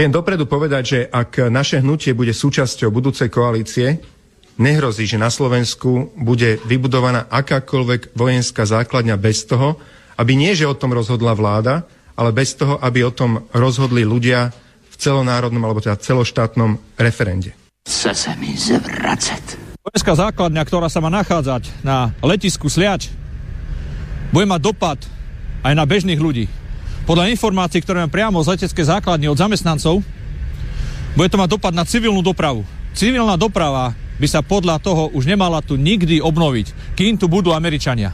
Viem dopredu povedať, že ak naše hnutie bude súčasťou budúcej koalície, nehrozí, že na Slovensku bude vybudovaná akákoľvek vojenská základňa bez toho, aby nie, že o tom rozhodla vláda, ale bez toho, aby o tom rozhodli ľudia v celonárodnom alebo teda celoštátnom referende. Chce sa mi zvracať. Vojenská základňa, ktorá sa má nachádzať na letisku Sliač, bude mať dopad aj na bežných ľudí. Podľa informácií, ktoré mám priamo z leteckej základne od zamestnancov, bude to mať dopad na civilnú dopravu. Civilná doprava by sa podľa toho už nemala tu nikdy obnoviť, kým tu budú Američania.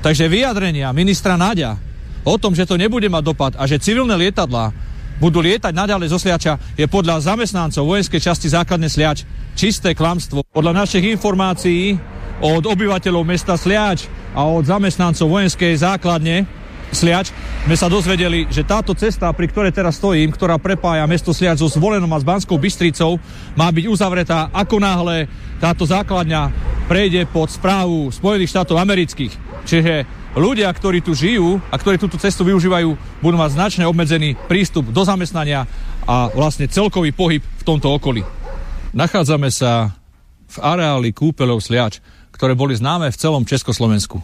Takže vyjadrenia ministra Náďa o tom, že to nebude mať dopad a že civilné lietadlá budú lietať naďalej zo Sliača, je podľa zamestnancov vojenskej časti základne Sliač čisté klamstvo. Podľa našich informácií od obyvateľov mesta Sliač a od zamestnancov vojenskej základne Sliač sme sa dozvedeli, že táto cesta, pri ktorej teraz stojím, ktorá prepája mesto Sliač so Zvolenom a s Banskou Bystricou, má byť uzavretá ako náhle táto základňa prejde pod správu Spojených štátov amerických. Čiže ľudia, ktorí tu žijú a ktorí túto cestu využívajú, budú mať značne obmedzený prístup do zamestnania a vlastne celkový pohyb v tomto okolí. Nachádzame sa v areáli kúpeľov Sliač, ktoré boli známe v celom Československu.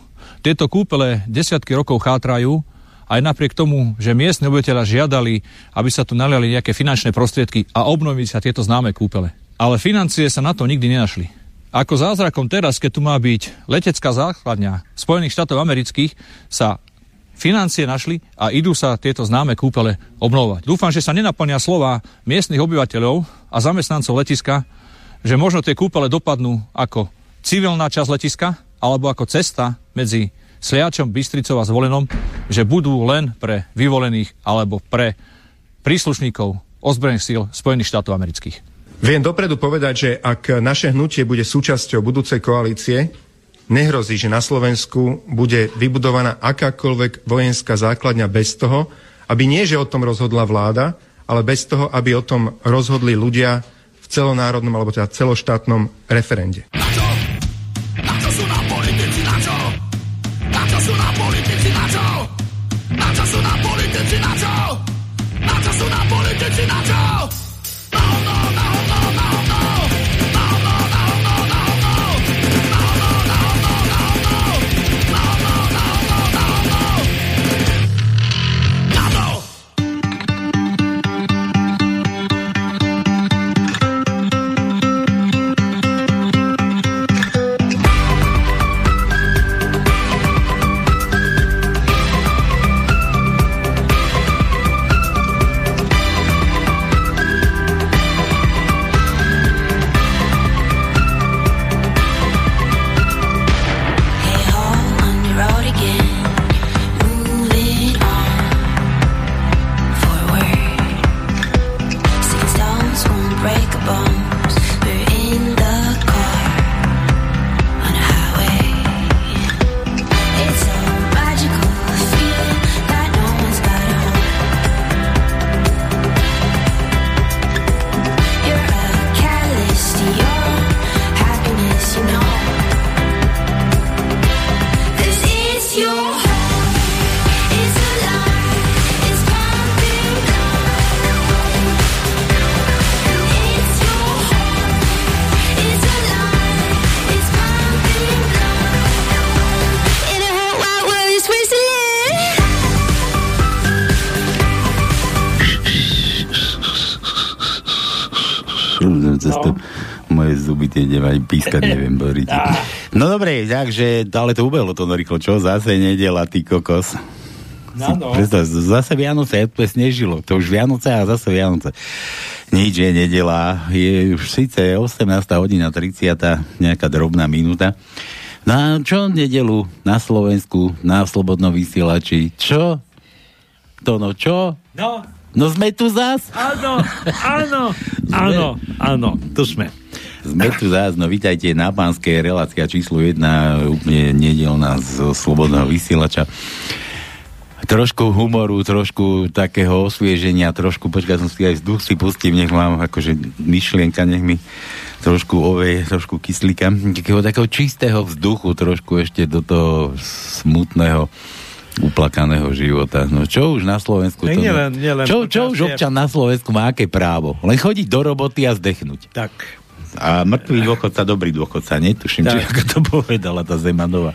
Tieto kúpele desiatky rokov chátrajú, aj napriek tomu, že miestni obyvateľa žiadali, aby sa tu naliali nejaké finančné prostriedky a obnovili sa tieto známe kúpele. Ale financie sa na to nikdy nenašli. Ako zázrakom teraz, keď tu má byť letecká základňa Spojených štátov amerických, sa financie našli a idú sa tieto známe kúpele obnovovať. Dúfam, že sa nenaplnia slova miestnych obyvateľov a zamestnancov letiska, že možno tie kúpele dopadnú ako civilná časť letiska alebo ako cesta medzi Sliačom, Bystricou a Zvolenom, že budú len pre vyvolených alebo pre príslušníkov ozbrojených síl Spojených štátov amerických. Viem dopredu povedať, že ak naše hnutie bude súčasťou budúcej koalície, nehrozí, že na Slovensku bude vybudovaná akákoľvek vojenská základňa bez toho, aby nie, že o tom rozhodla vláda, ale bez toho, aby o tom rozhodli ľudia v celonárodnom alebo teda celoštátnom referende. Tie nevajú pískať, neviem, boriť. No dobre, takže, ale to ubehlo to rýchlo, čo? Zase nedela, ty kokos. No, no. Predstav, zase Vianoce, to je snežilo. To už Vianoce a zase Vianoce. Nič je nedela. Je už síce 18. hodina 30. nejaká drobná minúta. Na čo nedelu na Slovensku, na Slobodnom vysielači? Čo? To no čo? No, No sme tu zas? áno, áno, áno, áno, tu sme. Sme tu zás, no vítajte na pánskej relácia číslo 1, úplne nedelná z Slobodného vysielača. Trošku humoru, trošku takého osvieženia, trošku, počkaj, som si aj vzduch si pustím, nech mám akože myšlienka, nech mi trošku oveje, trošku kyslíka, takého, takého čistého vzduchu, trošku ešte do toho smutného uplakaného života. No čo už na Slovensku? Tak To, nielen- nielen čo, čo už občan na Slovensku má aké právo? Len chodiť do roboty a zdechnúť. Tak. A mŕtvý dôchodca, dobrý dôchodca, netuším, či Tak. ako to povedala tá Zemanová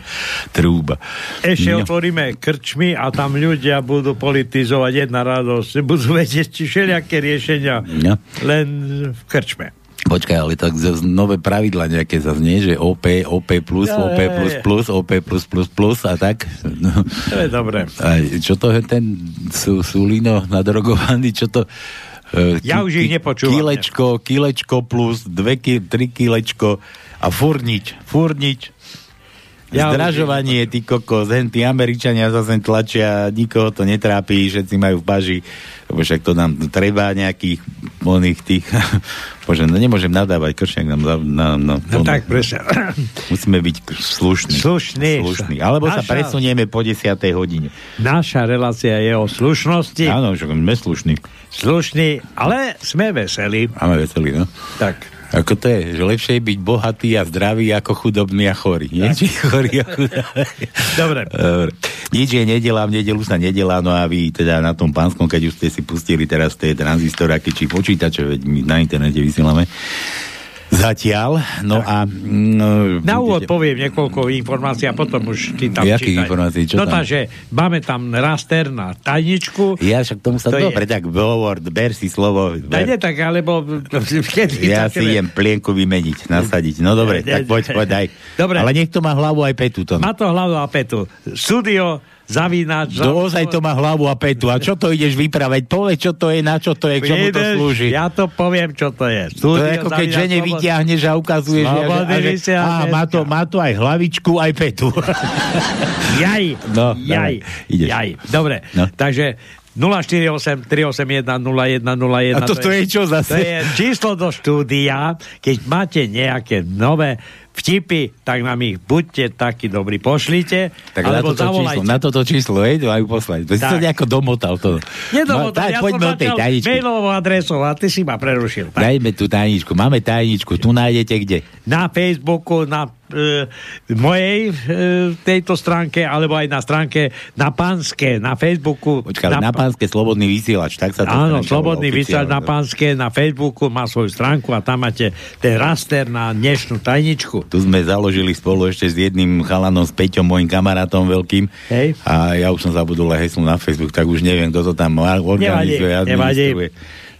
trúba. Ešte No. otvoríme krčmy a tam ľudia budú politizovať jedna radosť. Budú vedieť či všelijaké riešenia No. len v krčme. Počkaj, ale tak nové pravidla nejaké zaznie, že OP, OP plus, Ja, OP ja, plus plus, OP plus plus plus a tak. No. To je dobré. A čo to je ten sú, Sulino nadrogovaný, čo to... e, Ja už ich nepočúvam. Kilečko, kilečko plus, dve, ki, tri kilečko a furnič, furnič. Ja Zdražovanie, ty kokos, hen tí Američania zase tlačia, nikoho to netrápi, všetci majú v paži, lebo však to nám treba nejakých oných tých, bože, no nemôžem nadávať, kršňak nám za, na, no, No to- tak presne. musíme byť slušní. Slušní. slušní. Alebo sa Naša- presunieme po 10. hodine. Naša relácia je o slušnosti. Áno, že sme slušní. Slušní, ale sme veselí. Máme veselí, no. Tak. Ako to je, že lepšie byť bohatý a zdravý ako chudobný a chorý. Nie? Či chorý a chudobný. Dobre. Dobre. Nič je nedela, v nedelu sa nedelá, no a vy teda na tom pánskom, keď už ste si pustili teraz tie tranzistoráky či počítače, veď my na internete vysielame, Zatiaľ, no a... No, Na úvod poviem niekoľko informácií a potom už ty tam Jakých informácií? Čo no tam? takže máme tam raster na tajničku. Ja však tomu sa To je- dobre, tak hovor, ber si slovo. Tak Ber. tak, alebo Ja si idem plienku vymeniť, nasadiť. No dobre, tak poď, poď, daj. Dobre. Ale nech to má hlavu aj petu. To. Má to hlavu a petu. Studio zavínač. Do ozaj to má hlavu a petu. A čo to ideš vypravať? Povedz, čo to je, na čo to je, k čomu to slúži. Ja to poviem, čo to je. To Studio je ako keď žene slobod- vyťahneš a ukazuješ, že, a že, á, má, to, má to aj hlavičku, aj petu. Jaj, No, jaj, dobre, ideš. jaj. Dobre, No. takže 048 381 0101 A toto je čo zase? To je číslo do štúdia. Keď máte nejaké nové vtipy, tak nám ich buďte takí dobrí, pošlite. Tak na alebo toto, číslo, na toto číslo, hej, to majú poslať. To si to nejako domotal. To. Nedovolte, Daj, ja som poďme tej tajničky. mailovou adresou a ty si ma prerušil. Tak. Dajme tú tajničku. Máme tajničku. Tu nájdete kde? na Facebooku, na e, mojej e, tejto stránke, alebo aj na stránke na Panske, na Facebooku. Počkaj, na, na pánske slobodný vysielač. Tak sa to Áno, slobodný vysielač na. Panske, na Facebooku má svoju stránku a tam máte ten raster na dnešnú tajničku. Tu sme založili spolu ešte s jedným chalanom, s Peťom, môjim kamarátom veľkým. Hej. A ja už som zabudol aj heslo na Facebook, tak už neviem, kto to tam organizuje, Nevadí, nevadí.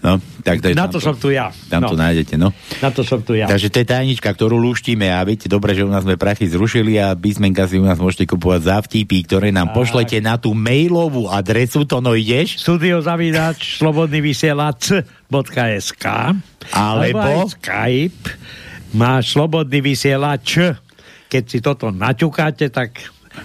No, tak to je Na to som tu ja. Tam No. to nájdete, no. Na to som tu ja. Takže to je tajnička, ktorú lúštime a viete dobre, že u nás sme prachy zrušili a písmenka si u nás môžete kupovať za vtipy, ktoré nám pošlete na tú mailovú adresu, to no ideš? Studio zavínač slobodný vysielač.sk Alebo? aj Skype máš slobodný vysielač. Keď si toto naťukáte, tak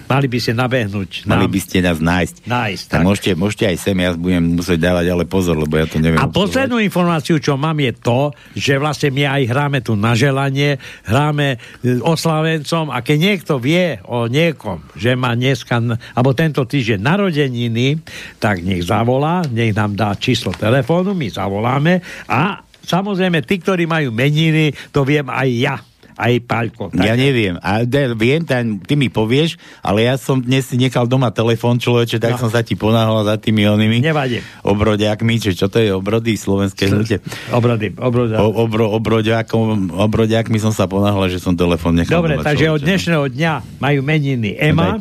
mali by ste nabehnúť. Mali nám. by ste nás nájsť. Nájsť, tak. tak. Môžete, môžete aj sem, ja budem musieť dávať ale pozor, lebo ja to neviem. A obsluhovať. poslednú informáciu, čo mám, je to, že vlastne my aj hráme tu na želanie, hráme e, oslavencom a keď niekto vie o niekom, že má dneska, alebo tento týždeň narodeniny, tak nech zavolá, nech nám dá číslo telefónu, my zavoláme a samozrejme, tí, ktorí majú meniny, to viem aj ja, aj Paľko. Ja neviem. A de, viem, tam, ty mi povieš, ale ja som dnes si nechal doma telefón človeče, tak No. som sa ti ponáhľal za tými onými Nevadí. obrodiakmi, či čo to je obrody slovenské hnutie. Obrody, obrody. O, obro, obrodiakom, obrodiakmi som sa ponáhľal, že som telefón nechal Dobre, doma takže človeče, od no. dnešného dňa majú meniny Ema,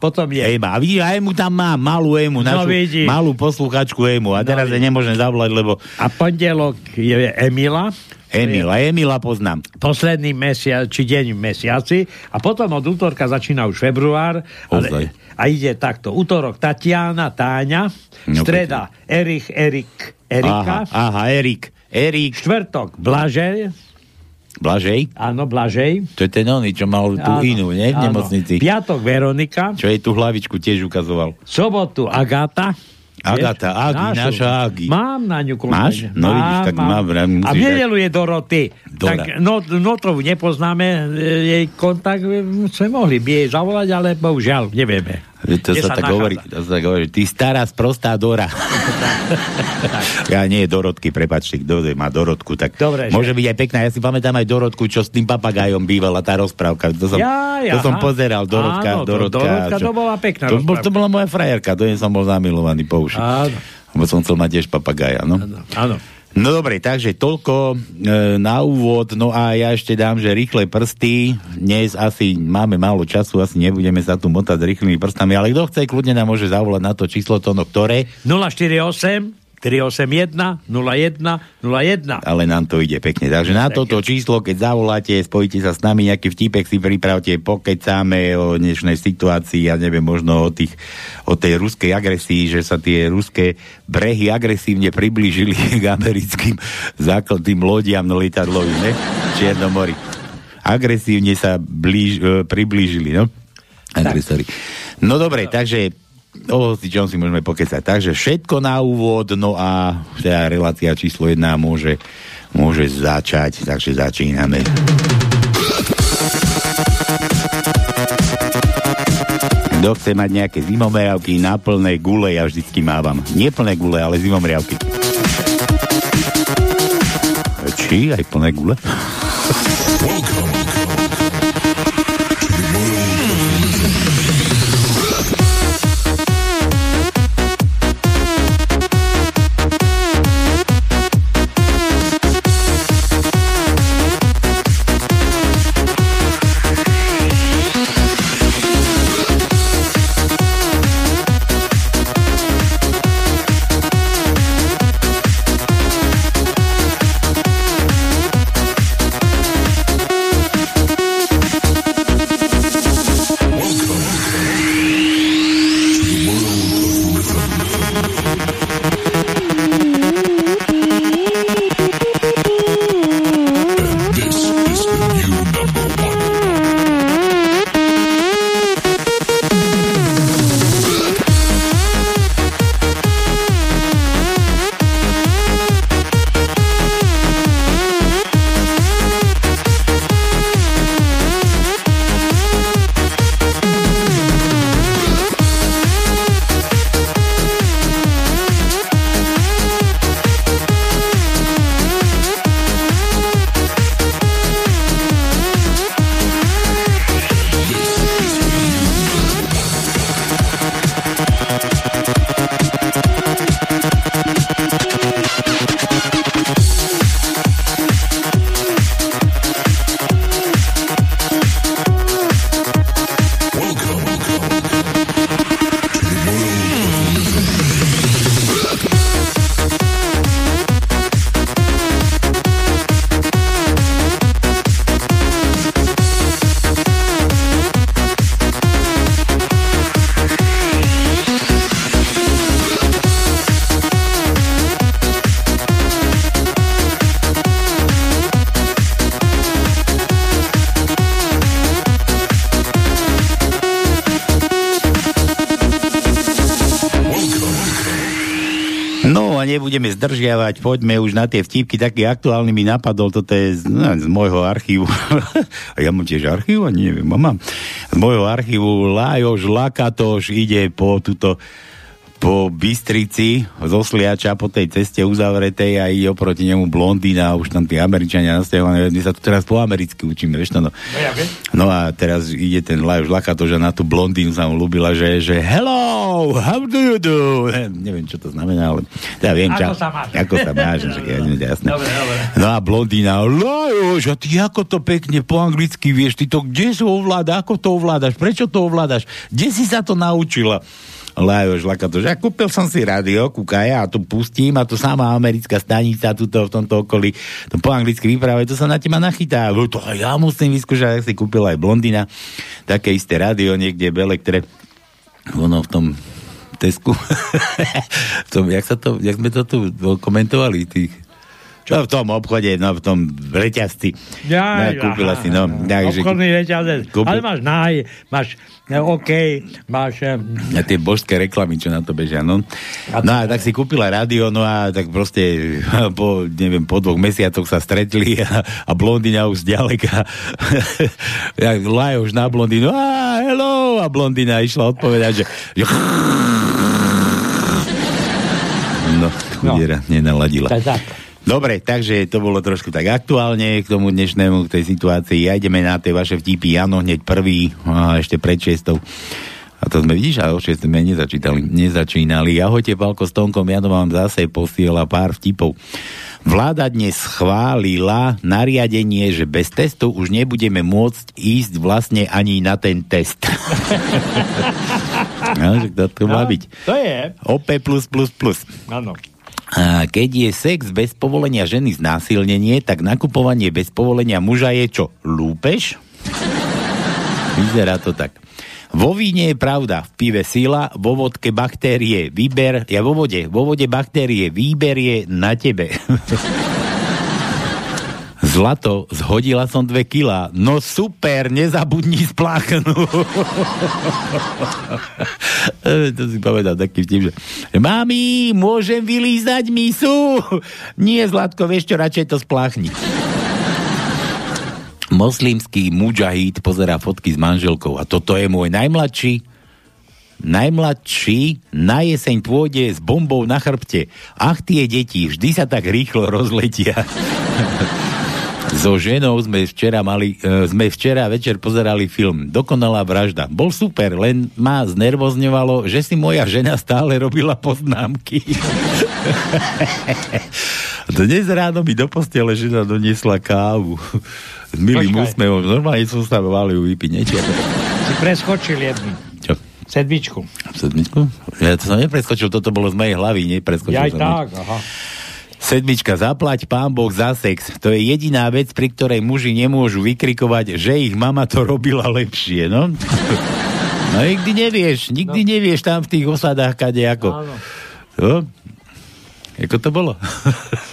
potom je Ema, a vidíš, a Emu tam má malú Emu, No našu vidíš. malú posluchačku Emu. A teraz No ja nemôžem zavolať, lebo A pondelok je Emila. Emila, Emila poznám. Posledný mesiac, či deň v mesiaci. A potom od útorka začína už február. Ale, a ide takto. Útorok Tatiana, Táňa. No, streda Erich, Erik, Erika. Aha, aha, Erik. Erik, Štvrtok Blažej. Blažej. Áno, Blažej. To je ten oný, čo mal tú Áno, inú, nie? V áno. nemocnici. Piatok Veronika. Čo jej tú hlavičku tiež ukazoval. Sobotu Agáta. Agata, Agi, naša Agi. Mám na ňu Máš? kontakt. No vidíš, tak mám, musíš A v nedelu je Doroty. Dora. Tak no, no to nepoznáme, e, jej kontakt e, sme mohli by jej zavolať, ale bohužiaľ, nevieme. To sa, tak hovorí, to sa tak hovorí, ty stará sprostá Dora. ja nie Dorotky, prepačte, kto má Dorotku, tak Dobre, že- môže byť aj pekná. Ja si pamätám aj Dorotku, čo s tým papagajom bývala tá rozprávka. To som, Ja, ja, to som pozeral, Dorotka, Áno, Dorotka. Dorotka, čo- to bola pekná to, bol, to bola moja frajerka, do nej som bol zamilovaný po uši. Áno. Lebo som chcel mať tiež papagaja, no. Áno, áno. No dobre, takže toľko e, na úvod, no a ja ešte dám, že rýchle prsty, dnes asi máme málo času, asi nebudeme sa tu motať s rýchlymi prstami, ale kto chce, kľudne nám môže zavolať na to číslo to, no ktoré, 048 381 01 01. ale nám to ide pekne. Takže na toto číslo, keď zavoláte, spojíte sa s nami, nejaký vtipek si pripravte, pokecáme o dnešnej situácii, ja neviem, možno o, tých, o tej ruskej agresii, že sa tie ruské brehy agresívne priblížili k americkým základným lodiam lietadlovým, ne? Čiernom mori. Agresívne sa blíž, e, priblížili, no? Agresori. No dobre, takže o si čom si môžeme pokecať. Takže všetko na úvod, no a teda relácia číslo 1 môže, môže začať, takže začíname. Kto chce mať nejaké zimomriavky na plné gule, ja vždycky mávam. Nie plné gule, ale zimomriavky. Či aj plné gule? zdržiavať, poďme už na tie vtipky, taký aktuálny mi napadol, toto je z, no, z môjho archívu. a ja mám tiež archív, ani neviem, a mám. Z môjho archívu Lajoš Lakatoš ide po túto po Bystrici zo Sliača po tej ceste uzavretej a ide oproti nemu blondína a už tam tí Američania nasťahovaní. My sa tu teraz po americky učíme, vieš to no. No a teraz ide ten Lajos Lakatoš a na tú blondínu sa mu ľúbila, že, že hello, how do you do? Neviem, čo to znamená, ale ja viem, Ako ča- sa máš? Ako sa máš, že ja, jasné. Dobre, dobre. No a blondína, Lajoš, a ty ako to pekne po anglicky vieš, ty to kde si ovláda, ako to ovládaš, prečo to ovládaš, kde si sa to naučila? Lajoš Lakatoš, ja kúpil som si rádio, kúkaja a tu pustím a tu sama americká stanica tuto v tomto okolí, to po anglicky vyprávajú, to sa na teba nachytá. No To ja musím vyskúšať, tak si kúpil aj blondina, také isté rádio niekde v elektre, ono v tom Tesku. v tom, jak, sa to, jak sme to tu komentovali, tých Čo v tom obchode, no v tom reťazci. Ja, no, kúpila si, no. Takže, Obchodný reťazec. Kúpil- Ale máš náj, máš eh, OK, máš... eh, a tie božské reklamy, čo na to bežia, no. No a tak si kúpila rádio, no a tak proste po, neviem, po dvoch mesiacoch sa stretli a, a blondína už zďaleka jak lajoš na blondínu, a hello, a blondína išla odpovedať, že, no, chudiera, nenaladila. Tak, tak. Dobre, takže to bolo trošku tak aktuálne k tomu dnešnému, k tej situácii. Ja ideme na tie vaše vtipy. Jano hneď prvý, a ešte pred šestou. A to sme, vidíš, a o 6 sme nezačítali, nezačínali. Ahojte, Palko s Tonkom, Jano vám zase posiela pár vtipov. Vláda dnes schválila nariadenie, že bez testu už nebudeme môcť ísť vlastne ani na ten test. no, že to, to má byť. To je, OP++. áno. Keď je sex bez povolenia ženy znásilnenie, tak nakupovanie bez povolenia muža je čo? Lúpež? Vyzerá to tak. Vo víne je pravda, v pive sila, vo vodke baktérie, výber, ja vo vode, vo vode baktérie, výber je na tebe. Zlato, zhodila som dve kila. No super, nezabudni spláchnu. to si povedal taký vtip, že Mami, môžem vylízať misu? Nie, Zlatko, vieš čo, radšej to spláchni. Moslimský mujahid pozerá fotky s manželkou a toto je môj najmladší najmladší na jeseň pôjde s bombou na chrbte. Ach, tie deti, vždy sa tak rýchlo rozletia. So ženou sme včera mali, e, sme včera večer pozerali film Dokonalá vražda. Bol super, len ma znervozňovalo, že si moja žena stále robila poznámky. Dnes ráno mi do postele žena doniesla kávu. S milým úsmevom. Normálne som sa mal ju vypiť. Si preskočil jednu. Čo? Sedmičku. Sedmičku? Ja to som nepreskočil, toto bolo z mojej hlavy, nepreskočil Ja som tak, aha. Sedmička, zaplať pán Boh za sex. To je jediná vec, pri ktorej muži nemôžu vykrikovať, že ich mama to robila lepšie, no? No nikdy nevieš, nikdy nevieš tam v tých osadách, kade ako. Áno. No? Ako to bolo?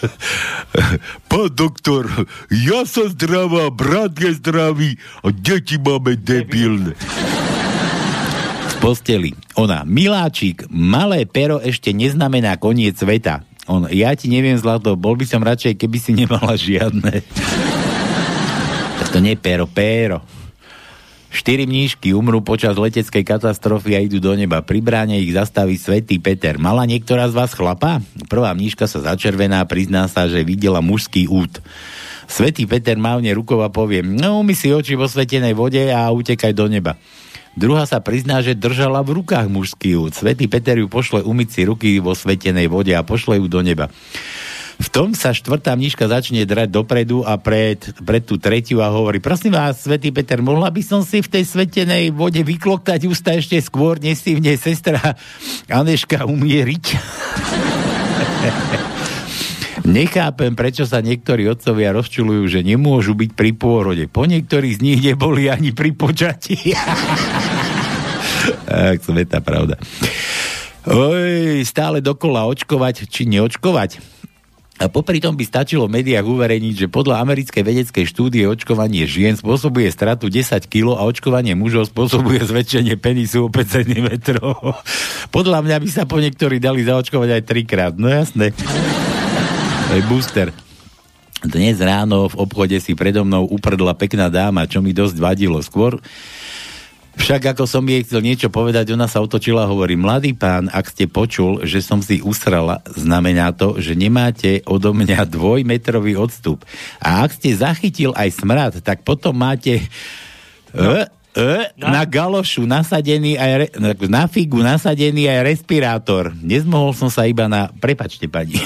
Pán doktor, ja som zdravá, brat je zdravý a deti máme debilné. V posteli. Ona, miláčik, malé pero ešte neznamená koniec sveta. On, ja ti neviem, Zlato, bol by som radšej, keby si nemala žiadne. Tak to nie pero, pero. Štyri mníšky umrú počas leteckej katastrofy a idú do neba. Pri bráne ich zastaví svätý Peter. Mala niektorá z vás chlapa? Prvá mníška sa začervená, prizná sa, že videla mužský út. Svetý Peter mávne rukou a povie, no umy si oči vo svetenej vode a utekaj do neba. Druhá sa prizná, že držala v rukách mužský út. Svetý Peter ju pošle umyť si ruky vo svetenej vode a pošle ju do neba. V tom sa štvrtá mníška začne drať dopredu a pred, pred tú tretiu a hovorí, prosím vás, Svetý Peter, mohla by som si v tej svetenej vode vykloktať ústa ešte skôr, než si v nej sestra Aneška umieriť? Nechápem, prečo sa niektorí otcovia rozčulujú, že nemôžu byť pri pôrode. Po niektorých z nich neboli ani pri počatí. Ach, sveta pravda. Oj, stále dokola očkovať, či neočkovať? A popri tom by stačilo v médiách uverejniť, že podľa americkej vedeckej štúdie očkovanie žien spôsobuje stratu 10 kg a očkovanie mužov spôsobuje zväčšenie penisu o 5 cm. Podľa mňa by sa po niektorí dali zaočkovať aj trikrát. No jasné. To je booster. Dnes ráno v obchode si predo mnou uprdla pekná dáma, čo mi dosť vadilo. Skôr však ako som jej chcel niečo povedať, ona sa otočila a hovorí, mladý pán, ak ste počul, že som si usrala, znamená to, že nemáte odo mňa dvojmetrový odstup. A ak ste zachytil aj smrad, tak potom máte no. E, e, na galošu nasadený aj re, na figu nasadený aj respirátor. Nezmohol som sa iba na... Prepačte, pani.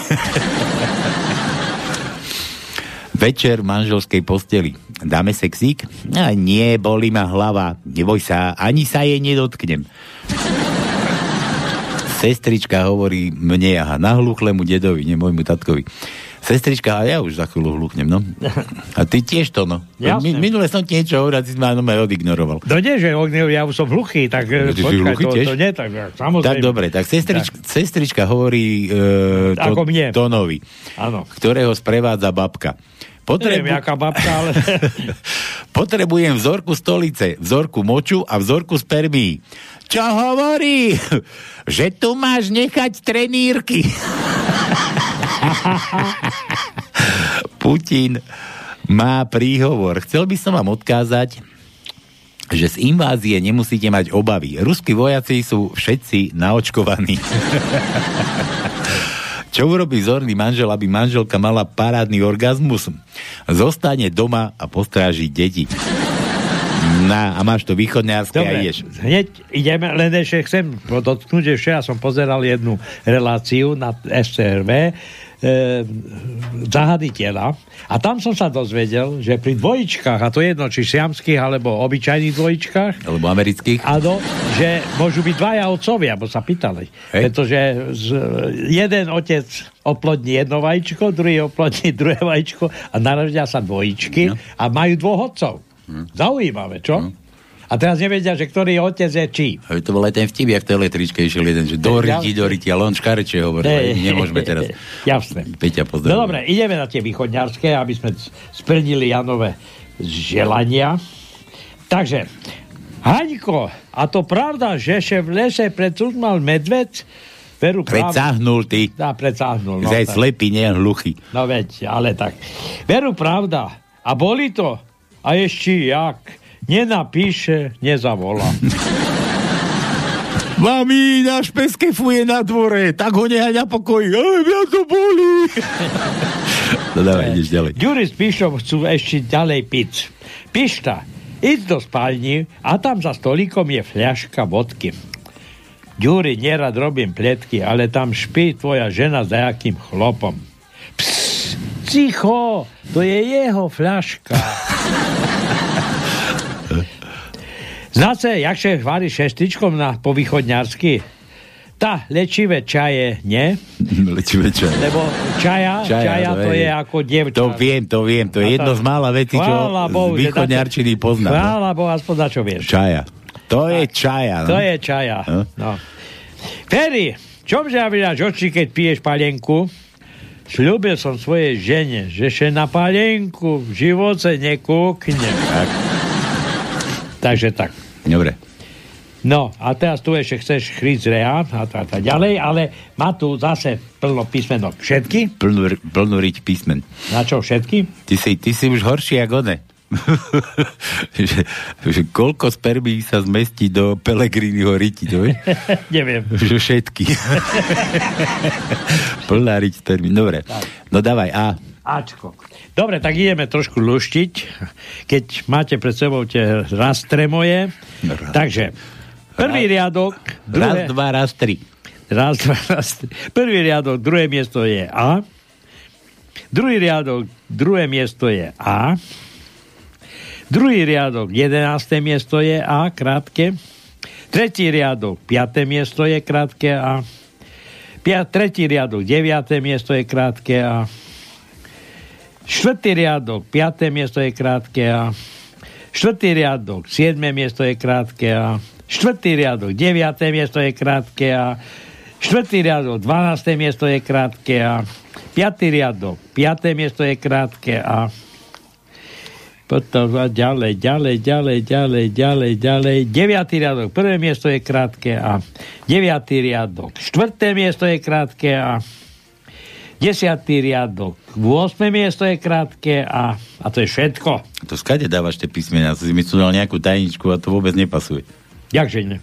Večer v manželskej posteli. Dáme sexík? A nie, bolí ma hlava. Neboj sa, ani sa jej nedotknem. Sestrička hovorí mne, aha, nahluchlému dedovi, nie môjmu tatkovi. Sestrička, a ja už za chvíľu hlúknem, no. A ty tiež to, no. Mi, minule som ti niečo hovoril, si ma no, odignoroval. No nie, že ja už som hluchý, tak No, ty si počkaj, hluchý to, tiež? to nie, tak tak, samozrejme. Tak dobre, tak sestrička, sestrička hovorí e, to, Ako mne. Tonovi, Áno. ktorého sprevádza babka. Neviem, Potrebu... jaká babka, ale... Potrebujem vzorku stolice, vzorku moču a vzorku spermí. Čo hovorí? Že tu máš nechať trenírky. Putin má príhovor. Chcel by som vám odkázať, že z invázie nemusíte mať obavy. Ruskí vojaci sú všetci naočkovaní. Čo urobí zorný manžel, aby manželka mala parádny orgazmus? Zostane doma a postráži deti. Na, a máš to východňarské a Dobre, ideš. hneď ideme, len ešte chcem dotknúť, že včera som pozeral jednu reláciu na SCRV e, Zahady tela a tam som sa dozvedel, že pri dvojičkách, a to je jedno, či siamských alebo obyčajných dvojičkách, Alebo amerických. Áno, že môžu byť dvaja otcovia, bo sa pýtali. Hej. Pretože z, jeden otec oplodní jedno vajíčko, druhý oplodní druhé vajíčko a narodia sa dvojičky No. a majú dvoch otcov. Zaujímavé, čo? A teraz nevedia, že ktorý otec je čí. Hej, to bol aj ten vtip, jak v tej električke išiel jeden, že do riti, do riti, ale on škareče hovoril, hey. nemôžeme teraz. Jasné. Peťa, No pozdravujem. dobre, ideme na tie východňarské, aby sme splnili Janové želania. Takže, Haňko, a to pravda, že še v lese predsud mal medved? Veru pravda. Predsáhnul ty. Dá, predsáhnul. No, No, Zaj tak. slepý, nie hluchý. no veď, ale tak. Veru pravda. A boli to. A ešte jak. Nenapíše, nezavolá. Mami, náš peske fuje na dvore, tak ho nehaj na pokoji. Aj, mňa to boli. no dávaj, ideš ďalej. Ďuri s Píšom chcú ešte ďalej piť. Pišta, ísť do spálni a tam za stolíkom je fľaška vodky. Ďuri, nerad robím pletky, ale tam špí tvoja žena za jakým chlopom. Psst, ticho, to je jeho fľaška. Znáte, jak sa varí šestičkom na povýchodňarsky? Tá lečivé čaje, nie? Leči večer. Lebo čaja, čaja, čaja to je ako dievča. To viem, to viem, to je jedno z mála vecí, čo Bohu, z východňarčiny poznám. Chvála Bohu, aspoň na čo vieš. Čaja. To je čaja. No. To je čaja. No. No. Ferry, čomže vydáš oči, keď piješ palenku? Sľúbil som svojej žene, že še na palenku v živote nekúkne. Tak, Takže tak. Dobre. No, a teraz tu ešte chceš chríc rea a tak ďalej, ale má tu zase plno písmenok. Všetky? Plnú, plnú riť písmen. Na čo všetky? Ty si, ty si už horší ako one. že, že koľko spermí sa zmestí do Pelegriniho riti, to vieš? Neviem. Že všetky. Plná riť spermí. Dobre. No dávaj, A. Ačko. Dobre, tak ideme trošku luštiť, keď máte pred sebou tie rastre moje. Raz. Takže, prvý riadok, Raz, druhé, dva, raz, tri. raz, dva, raz, tri. Prvý riadok, druhé miesto je A. Druhý riadok, druhé miesto je A. Druhý riadok, jedenácté miesto je A, krátke. Tretí riadok, piaté miesto je krátke A. Pia, tretí riadok, deviaté miesto je krátke A. Štvrtý riadok, piaté miesto je krátke A. Štvrtý riadok, siedme miesto je krátke A. Štvrtý riadok, deviaté miesto je krátke A. Štvrtý riadok, dvanácté miesto je krátke A. Piatý riadok, piaté miesto je krátke A. Potom a ďalej, ďalej, ďalej, ďalej, ďalej, ďalej. Deviatý riadok, prvé miesto je krátke A. Deviatý riadok, štvrté miesto je krátke A. Desiatý riadok, 8. miesto je krátke a, a to je všetko. To skade dávaš tie písmena? Si mi tu dal nejakú tajničku a to vôbec nepasuje. Jakže ne?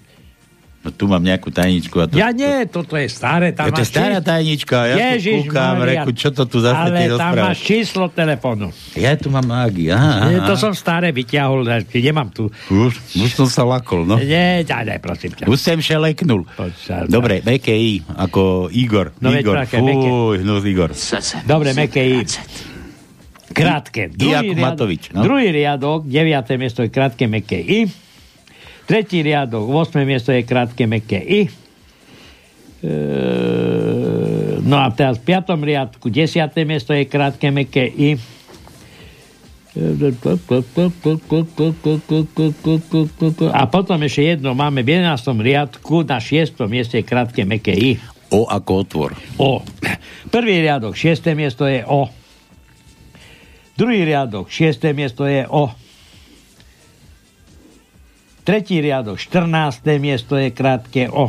No tu mám nejakú tajničku a to... Ja nie, toto je staré, tam Ja, to je stará číslo- tajnička, ja tu Ježiš kúkam, Maria. reku, čo to tu zase Ale tam rozprávaš? máš číslo telefónu. Ja tu mám mági, aha, aha. To som staré vyťahol, nemám tu. Už, už som sa lakol, no. Nie, daj, daj, prosím ťa. Už sem šeleknul. Sa- Dobre, meké I, ako Igor. No Igor, fúj, no Igor. Dobre, zvracet. Krátke. Jakub Matovič, no. Druhý riadok, 9. miesto je krátke, meké I. Tretí riadok, 8. miesto je krátke, meké I. E, No a teraz v piatom riadku, desiaté miesto je krátke, meké I. A potom ešte jedno máme v 11. riadku, na 6. mieste je krátke, meké I. O ako otvor. O. Prvý riadok, šiesté miesto je O. Druhý riadok, šiesté miesto je O. Tretí riadok, 14. miesto je krátke O.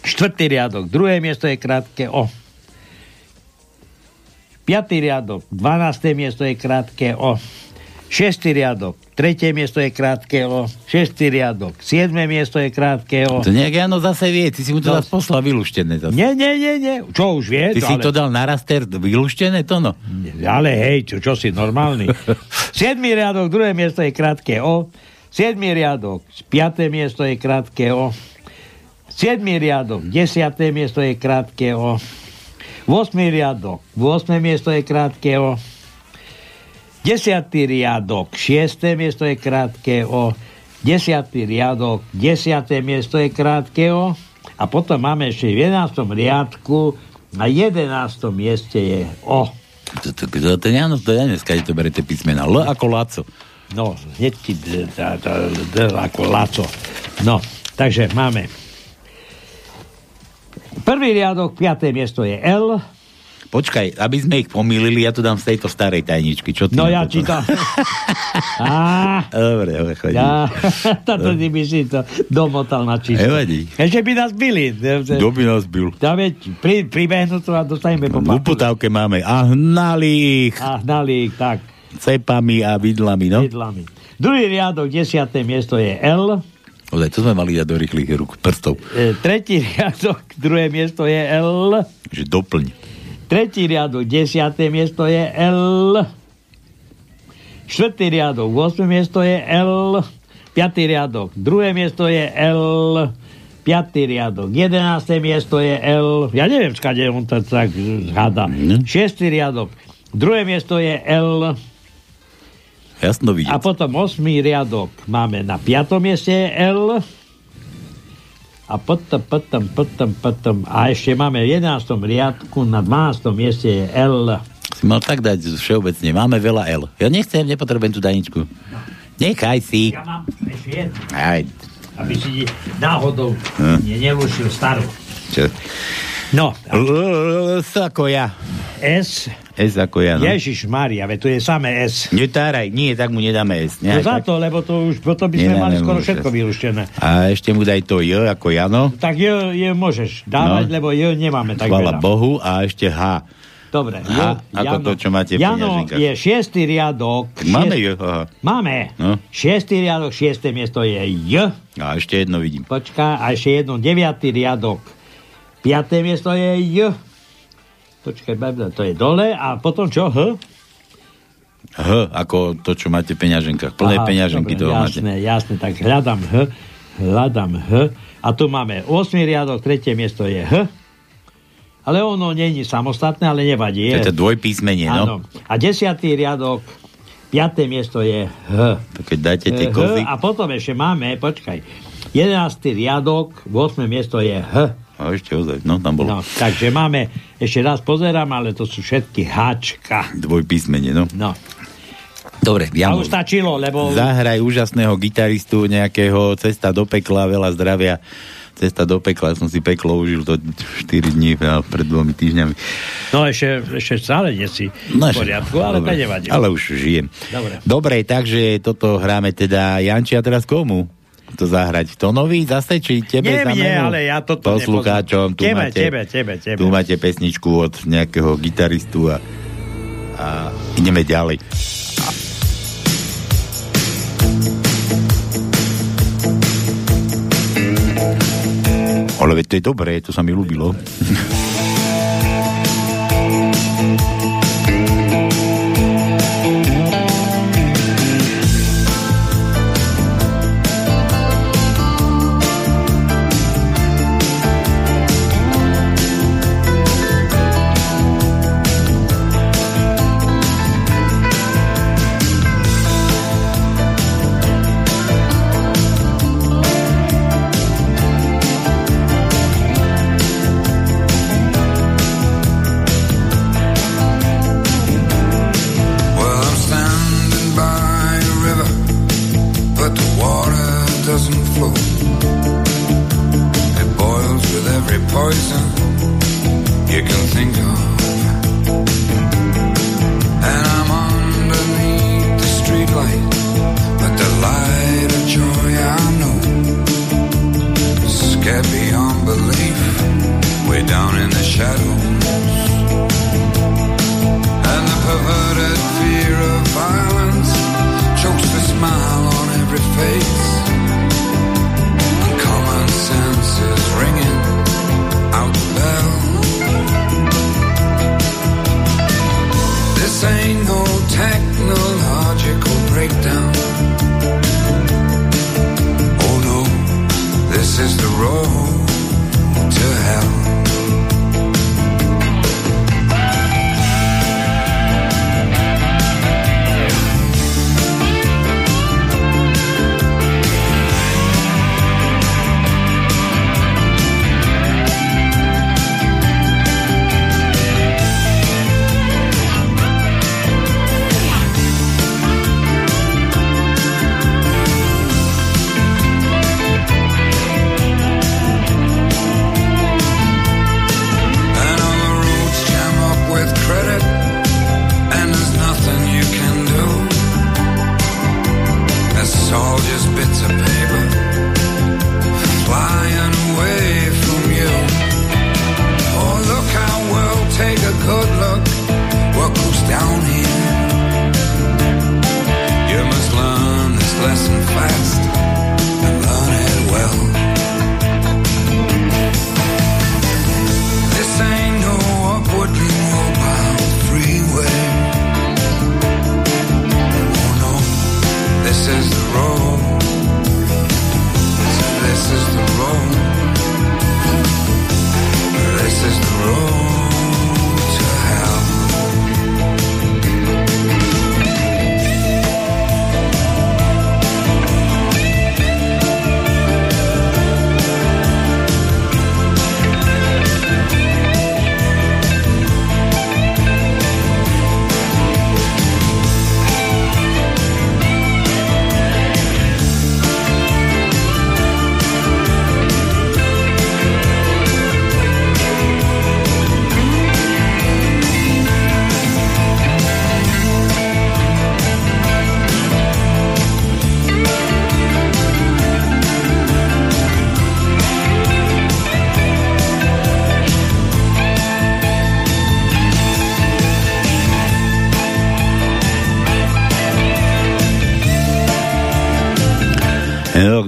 Štvrtý riadok, druhé miesto je krátke O. Piatý riadok, 12. miesto je krátke O. Šestý riadok, tretie miesto je krátke O. Šestý riadok, siedme miesto je krátke O. To nejak Jano zase vie, ty si mu to No. zase poslal vylúštené. Zase. Nie, nie, nie, nie. Čo už vie? Ty si ale... to dal na raster vylúštené, to no. Ale hej, čo, čo si normálny. Siedmý riadok, druhé miesto je krátke O. Siedmý riadok, piaté miesto je krátke O. Siedmý riadok, desiaté miesto je krátke O. 8. riadok, 8. miesto je krátke O. 10. riadok, 6. miesto je krátke O. 10. riadok, 10. miesto je krátke O. A potom máme ešte v 11. riadku na 11. mieste je O. To, to, to, to, Jano, to ja dneska, to bere tie písmena. L ako Laco. No, hneď ti ako laco. No, takže máme prvý riadok, piaté miesto je L. Počkaj, aby sme ich pomýlili, ja to dám z tejto starej tajničky. Čo ty No ja to? čítam. Á, Dobre, dobre, chodí. ja, táto ty by si to domotal na čisto. Nevadí. Ešte by nás byli. Kto by nás byl? Dáme, pri, pribehnú to a dostaneme po V máme a hnali ich A hnali ich, tak, cepami a vidlami, no? vidlami. Druhý riadok, desiaté miesto je L. Ozaj, to sme mali dať do rýchlych rúk, prstov. E, tretí riadok, druhé miesto je L. Že doplň. Tretí riadok, desiaté miesto je L. Štvrtý riadok, 8. miesto je L. Piatý riadok, druhé miesto je L. Piatý riadok, 11. miesto je L. Ja neviem, skade on to tak hada. Mhm. Šiestý riadok, druhé miesto je L. Jasno vidieť. A potom 8. riadok máme na 5. mieste L. A potom, potom, potom, potom. A ešte máme v 11. riadku na 12. mieste je L. Si mal tak dať všeobecne. Máme veľa L. Ja nechcem, nepotrebujem tú daničku. Nechaj si. Ja mám ešte jednu, Aj, aby si náhodou Hm. ne, nelušil starú. čo? No, L, ako ja. S, S ako ja, no. Ježiš Maria, veď tu je samé S. Netáraj, nie, tak mu nedáme S. No Ne, za tak. to, lebo to už, potom by sme mali skoro všetko vylúštené. A ešte mu daj to J ako Jano. Tak je, je môžeš dávať, No. lebo je nemáme tak Chvala veľa. Bohu. A ešte H. Dobre. Aha, ako to, čo máte v Jano je šiestý riadok. Tak máme šiest- J. Aha. Máme. No. Šiestý riadok, šiesté miesto je J. A ešte jedno vidím. Počká, a ešte jedno, deviatý riadok. Piaté miesto je J. Počkaj, to je dole. A potom čo? H? H ako to, čo máte v peňaženkách. Plné Aha, peňaženky dobre, toho máte. jasné, jasné, tak hľadám H, hľadám H a tu máme 8. riadok, tretie miesto je H, ale ono není samostatné, ale nevadí. To je Je. to dvojpísmenie, no. Áno. A desiatý riadok, piaté miesto je H. Keď dáte tie H kozy. a potom ešte máme, počkaj, 11. riadok, 8. miesto je H. A ešte ozaj, no tam No, bolo takže máme, ešte raz pozerám, ale to sú všetky Hčka. dvojpísmenie, no. No, Dobre, a Jano, už stačilo, lebo... zahraj úžasného gitaristu nejakého Cesta do pekla, veľa zdravia. Cesta do pekla, som si peklo užil to 4 dní pred dvomi týždňami. No ešte, ešte stále nie si No, v poriadku, ale to nevadí. Ale už žijem. Dobre. Dobre, takže toto hráme teda Janči a teraz komu? To zahrať Tonovi zase, či tebe Nie, nie, ale ja toto Poslucháčom, tu Tebe, máte, tebe, tebe, tebe. Tu máte pesničku od nejakého gitaristu a, a ideme ďalej. Ale veď to je dobré, to sa mi ľúbilo. Scared beyond belief, way down in the shadows. And the perverted fear of violence chokes the smile on every face.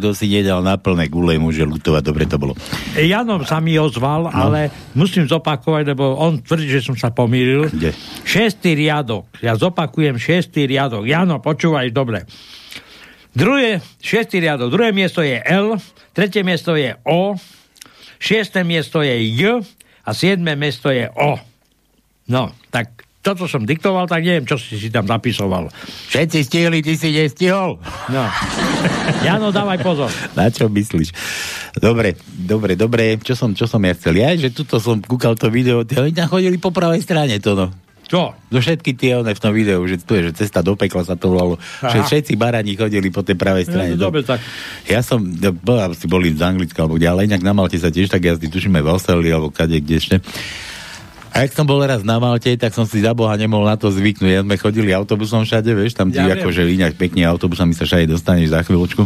Kto si nedal na plné gule, môže lutovať, dobre to bolo. Jano sa mi ozval, no. ale musím zopakovať, lebo on tvrdí, že som sa pomýlil. Kde? Šestý riadok. Ja zopakujem šestý riadok. Jano, počúvaj dobre. Druhé, šiestý riadok. Druhé miesto je L, tretie miesto je O, šiesté miesto je J a siedme miesto je O. No, tak toto som diktoval, tak neviem, čo si si tam zapisoval. Všetci stihli, ty si nestihol. No. Jano, dávaj pozor. Na čo myslíš? Dobre, dobre, dobre. Čo som, čo som ja chcel? Ja, že tuto som kúkal to video, oni tam chodili po pravej strane, to no. Čo? Do všetky tie one v tom videu, že tu je, že cesta do pekla sa to volalo. Že všetci barani chodili po tej pravej strane. No, dobre, tak. Ja som, no, bola, si boli z Anglicka alebo kde, ale inak na Malte sa tiež tak jazdy, tušíme v Austrálii alebo kade, kde ešte. A jak som bol raz na Malte, tak som si za Boha nemohol na to zvyknúť. Ja sme chodili autobusom všade, vieš, tam ti Ja ja akože líňať pekne autobusami sa všade dostaneš za chvíľočku.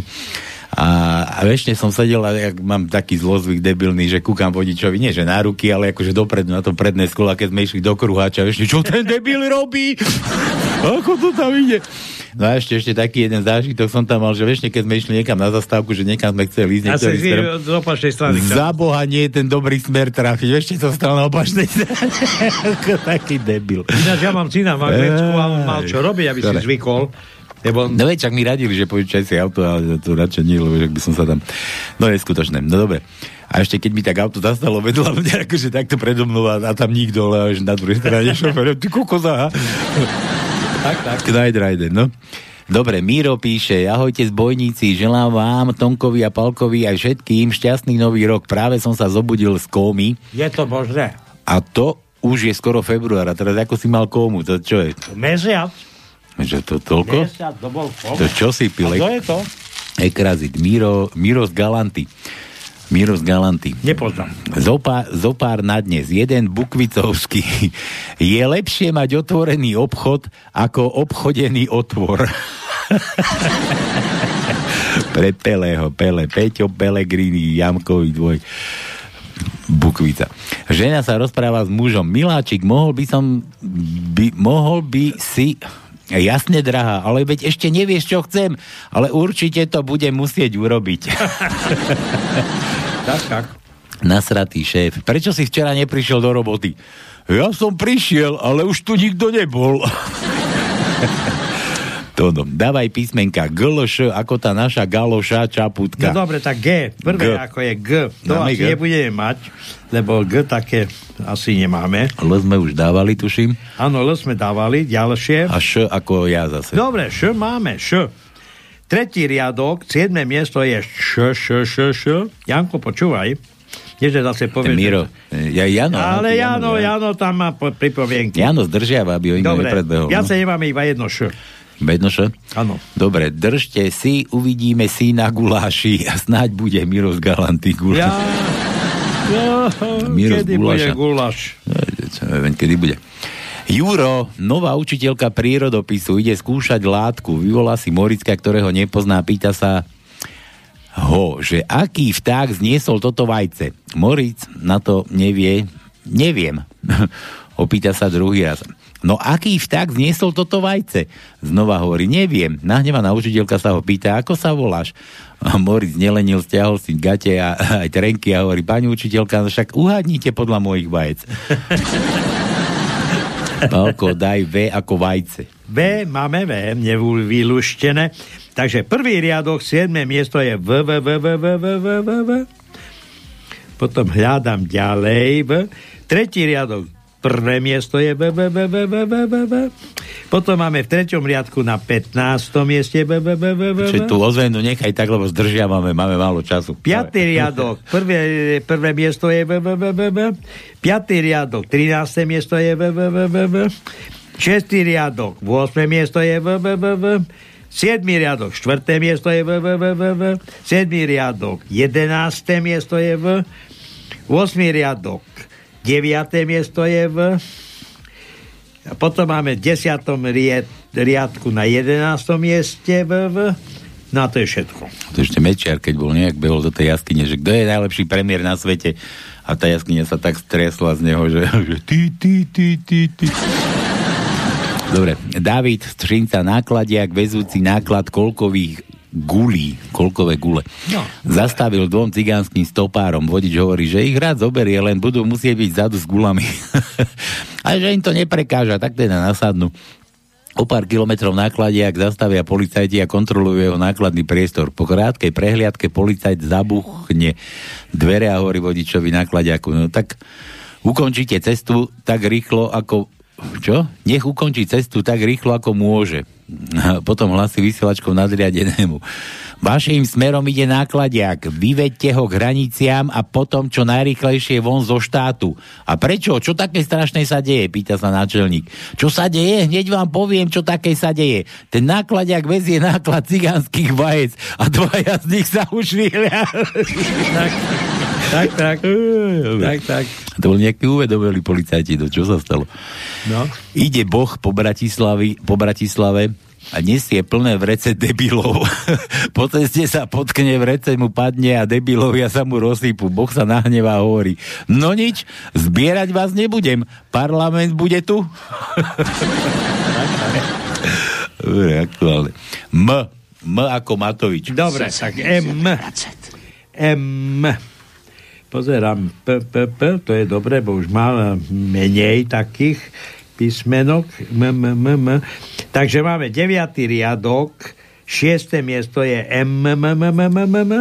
A, a ešte som sedel a jak mám taký zlozvyk debilný, že kúkam vodičovi, nie že na ruky, ale akože dopredu na to predné skolo, keď sme išli do kruháča, ešte čo ten debil robí? Ako to tam ide? No a ešte, ešte taký jeden zážitok som tam mal, že ešte keď sme išli niekam na zastávku, že niekam sme chceli ísť, Ja smer, z opačnej strany. za Boha nie je ten dobrý smer trafiť. Ešte som stal na opačnej strane. Taký debil. Ináč ja mám syna v Anglicku a on mal čo robiť, aby si zvykol. Lebo No veď, čak mi radili, že požičaj si auto, ale to radšej nie, lebo by som sa tam... No neskutočné. No dobre. A ešte keď mi tak auto zastalo vedľa mňa, akože takto predo mnou a, a tam nikto, ale až na druhej strane šofer, ty kokoza. Tak, tak. Knight Rider, no. Dobre, Míro píše, ahojte zbojníci, želám vám, Tonkovi a Palkovi aj všetkým šťastný nový rok. Práve som sa zobudil z kómy je to možné. a to už je skoro február. A teraz ako si mal kómu? To čo je? Mesiac. Že to toľko? Mesiac, to bol To čo si A pilek? to je to? Ekrazit, Miro, Miro z Galanty. Miro z Galanty. Nepoznám. Zopár, zopár na dnes. Jeden bukvicovský. Je lepšie mať otvorený obchod ako obchodený otvor. Pre Peleho, Pele, Peťo Pelegrini, Jamkový dvoj. Bukvica. Žena sa rozpráva s mužom. Miláčik, mohol by som... By, mohol by si... Jasne, drahá, ale veď ešte nevieš, čo chcem, ale určite to budem musieť urobiť. Tak, tak. Nasratý šéf. Prečo si včera neprišiel do roboty? Ja som prišiel, ale už tu nikto nebol. Todo. Dávaj písmenka GLŠ, ako tá naša galoša čaputka. No dobre, tak G. Prvé G. ako je G. To Dáme asi G. nebudeme mať, lebo G také asi nemáme. L sme už dávali, tuším. Áno, L sme dávali, ďalšie. A Š ako ja zase. Dobre, Š máme, Š. Tretí riadok, siedme miesto je Š, Š, Š, Š. Janko, počúvaj. Nie, že zase povieš... Miro. Ja, Jano. Ale Jano, Jano, Jano tam má po- pripomienky. Jano zdržiava, aby ho iný Dobre, nepredbehol. viacej nemáme iba jedno Š. Bedno Š? Áno. Dobre, držte si, uvidíme si na guláši a snáď bude Miro z Galanty guláš. Ja... Ja, Miro z kedy bude guláša. guláš? Čo neviem, kedy bude. Juro, nová učiteľka prírodopisu, ide skúšať látku, vyvolá si Moricka, ktorého nepozná, pýta sa ho, že aký vták zniesol toto vajce. Moric na to nevie, neviem. Opýta sa druhý raz. No aký vták zniesol toto vajce? Znova hovorí, neviem. Nahnevaná učiteľka sa ho pýta, ako sa voláš? A Moritz nelenil, stiahol si gate a aj trenky a hovorí, pani učiteľka, no však uhádnite podľa mojich vajec. Pálko, daj V ako vajce. V, máme V, nevylúštené. Takže prvý riadok, siedme miesto je V, V, V, V, V, V, V, V, V. Potom hľadám ďalej V. Tretí riadok, prvé miesto je V, V, V, V, V, V, V, V. Potom máme v treťom riadku na 15. mieste V, V, V, V, Čiže V. tú ozvenu nechaj tak, lebo zdržiavame, máme málo času. Piatý riadok, prvé, prvé miesto je v, v, v, v, v. Piatý riadok, 13. miesto je v, v, v, v, v. Šestý riadok, 8. miesto je v, v, v, v. Siedmý riadok, 4. miesto je v, v, v, v, v. Siedmý riadok, 11. miesto je v. 8. riadok, 9. miesto je v. A potom máme v 10. riad, riadku na 11. mieste v, v. No a to je všetko. To ešte Mečiar, keď bol nejak behol do tej jaskyne, že kto je najlepší premiér na svete a tá jaskyňa sa tak stresla z neho, že, že ty, ty, ty, ty, ty. Dobre, David Střinca, nákladiak, vezúci náklad kolkových gulí, kolkové gule. No. Zastavil dvom cigánskym stopárom. Vodič hovorí, že ich rád zoberie, len budú musieť byť vzadu s gulami. a že im to neprekáža, tak teda nasadnú. O pár kilometrov nákladiak zastavia policajti a kontrolujú jeho nákladný priestor. Po krátkej prehliadke policajt zabuchne dvere a hovorí vodičovi nákladiaku. No tak ukončíte cestu tak rýchlo, ako... Čo? Nech ukončí cestu tak rýchlo, ako môže. Potom hlasí vysielačkou nadriadenému. Vašim smerom ide nákladiak. Vyveďte ho k hraniciam a potom čo najrýchlejšie von zo štátu. A prečo? Čo také strašné sa deje? Pýta sa náčelník. Čo sa deje? Hneď vám poviem, čo také sa deje. Ten nákladiak vezie náklad cigánskych vajec a dvaja z nich sa už vyhľa. Tak, tak, tak. tak. To bol nejaký uvedomelý policajti, to čo sa stalo. No. Ide boh po, Bratislavi, po Bratislave a nesie plné vrece debilov. po ceste sa potkne, vrece mu padne a debilovia sa mu rozsypú. Boh sa nahnevá a hovorí, no nič, zbierať vás nebudem, parlament bude tu. Dobre, aktuálne. M. M ako Matovič. Dobre, tak M. M. Pozerám, P, P, P, to je dobre, bo už má menej takých písmenok. M, M, M, M. Takže máme 9. riadok, 6. miesto je M, M, M, M, M, M, M.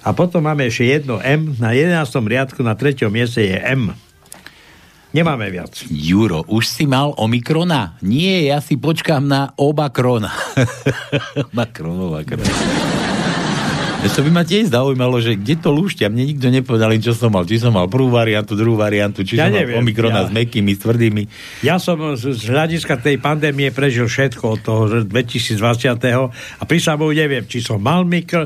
A potom máme ešte jedno M, na 11. riadku, na 3. mieste je M. Nemáme viac. Juro, už si mal Omikrona? Nie, ja si počkám na oba krona. Makronová krona. To by ma tiež zaujímalo, že kde to lúšťa. Mne nikto nepovedal, čo som mal. Či som mal prvú variantu, druhú variantu, či Ja som neviem, mal Omikrona ja- s mekými, s tvrdými. Ja som z, hľadiska tej pandémie prežil všetko od toho že 2020. A pri Bohu neviem, či som mal mikro,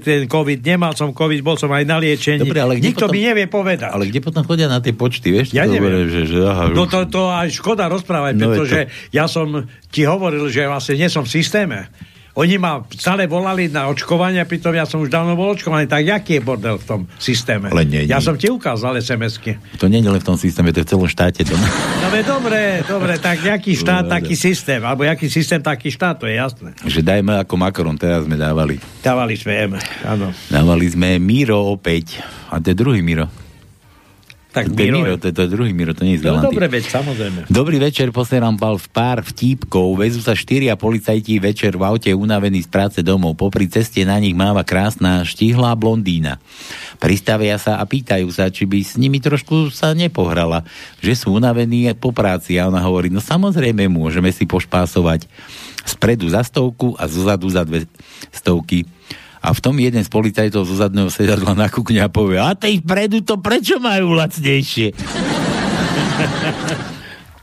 ten COVID, nemal som COVID, bol som aj na liečení. Dobre, ale Nikto potom- mi nevie povedať. Ale kde potom chodia na tie počty, vieš? Ja To neviem. hovorím, Že, že, aha, No to, to aj škoda rozprávať, No, pretože ja som ti hovoril, že vlastne nie som v systéme. Oni ma stále volali na očkovanie, pritom ja som už dávno bol očkovaný. Tak jaký je bordel v tom systéme? Ale nie, ja nie. som ti ukázal SMS-ky. To nie je len v tom systéme, to je v celom štáte. To... No ve, dobre, dobre, tak jaký štát, taký systém. Alebo jaký systém, taký štát, to je jasné. že dajme ako Macron, teraz sme dávali. Dávali sme, áno. Dávali sme Miro opäť. A to je druhý Miro. Tak to Miro, Miro, to, je- to je druhý Miro, to nie je z No dobre, veď, samozrejme. Dobrý večer, posieram pal v pár vtípkov. Vezú sa štyria policajti večer v aute unavení z práce domov. Popri ceste na nich máva krásna štihlá blondína. Pristavia sa a pýtajú sa, či by s nimi trošku sa nepohrala, že sú unavení po práci. A ona hovorí, no samozrejme, môžeme si pošpásovať spredu za stovku a zozadu za dve stovky. A v tom jeden z policajtov zo zadného sedadla nakúkne a povie, a tej vpredu to prečo majú lacnejšie?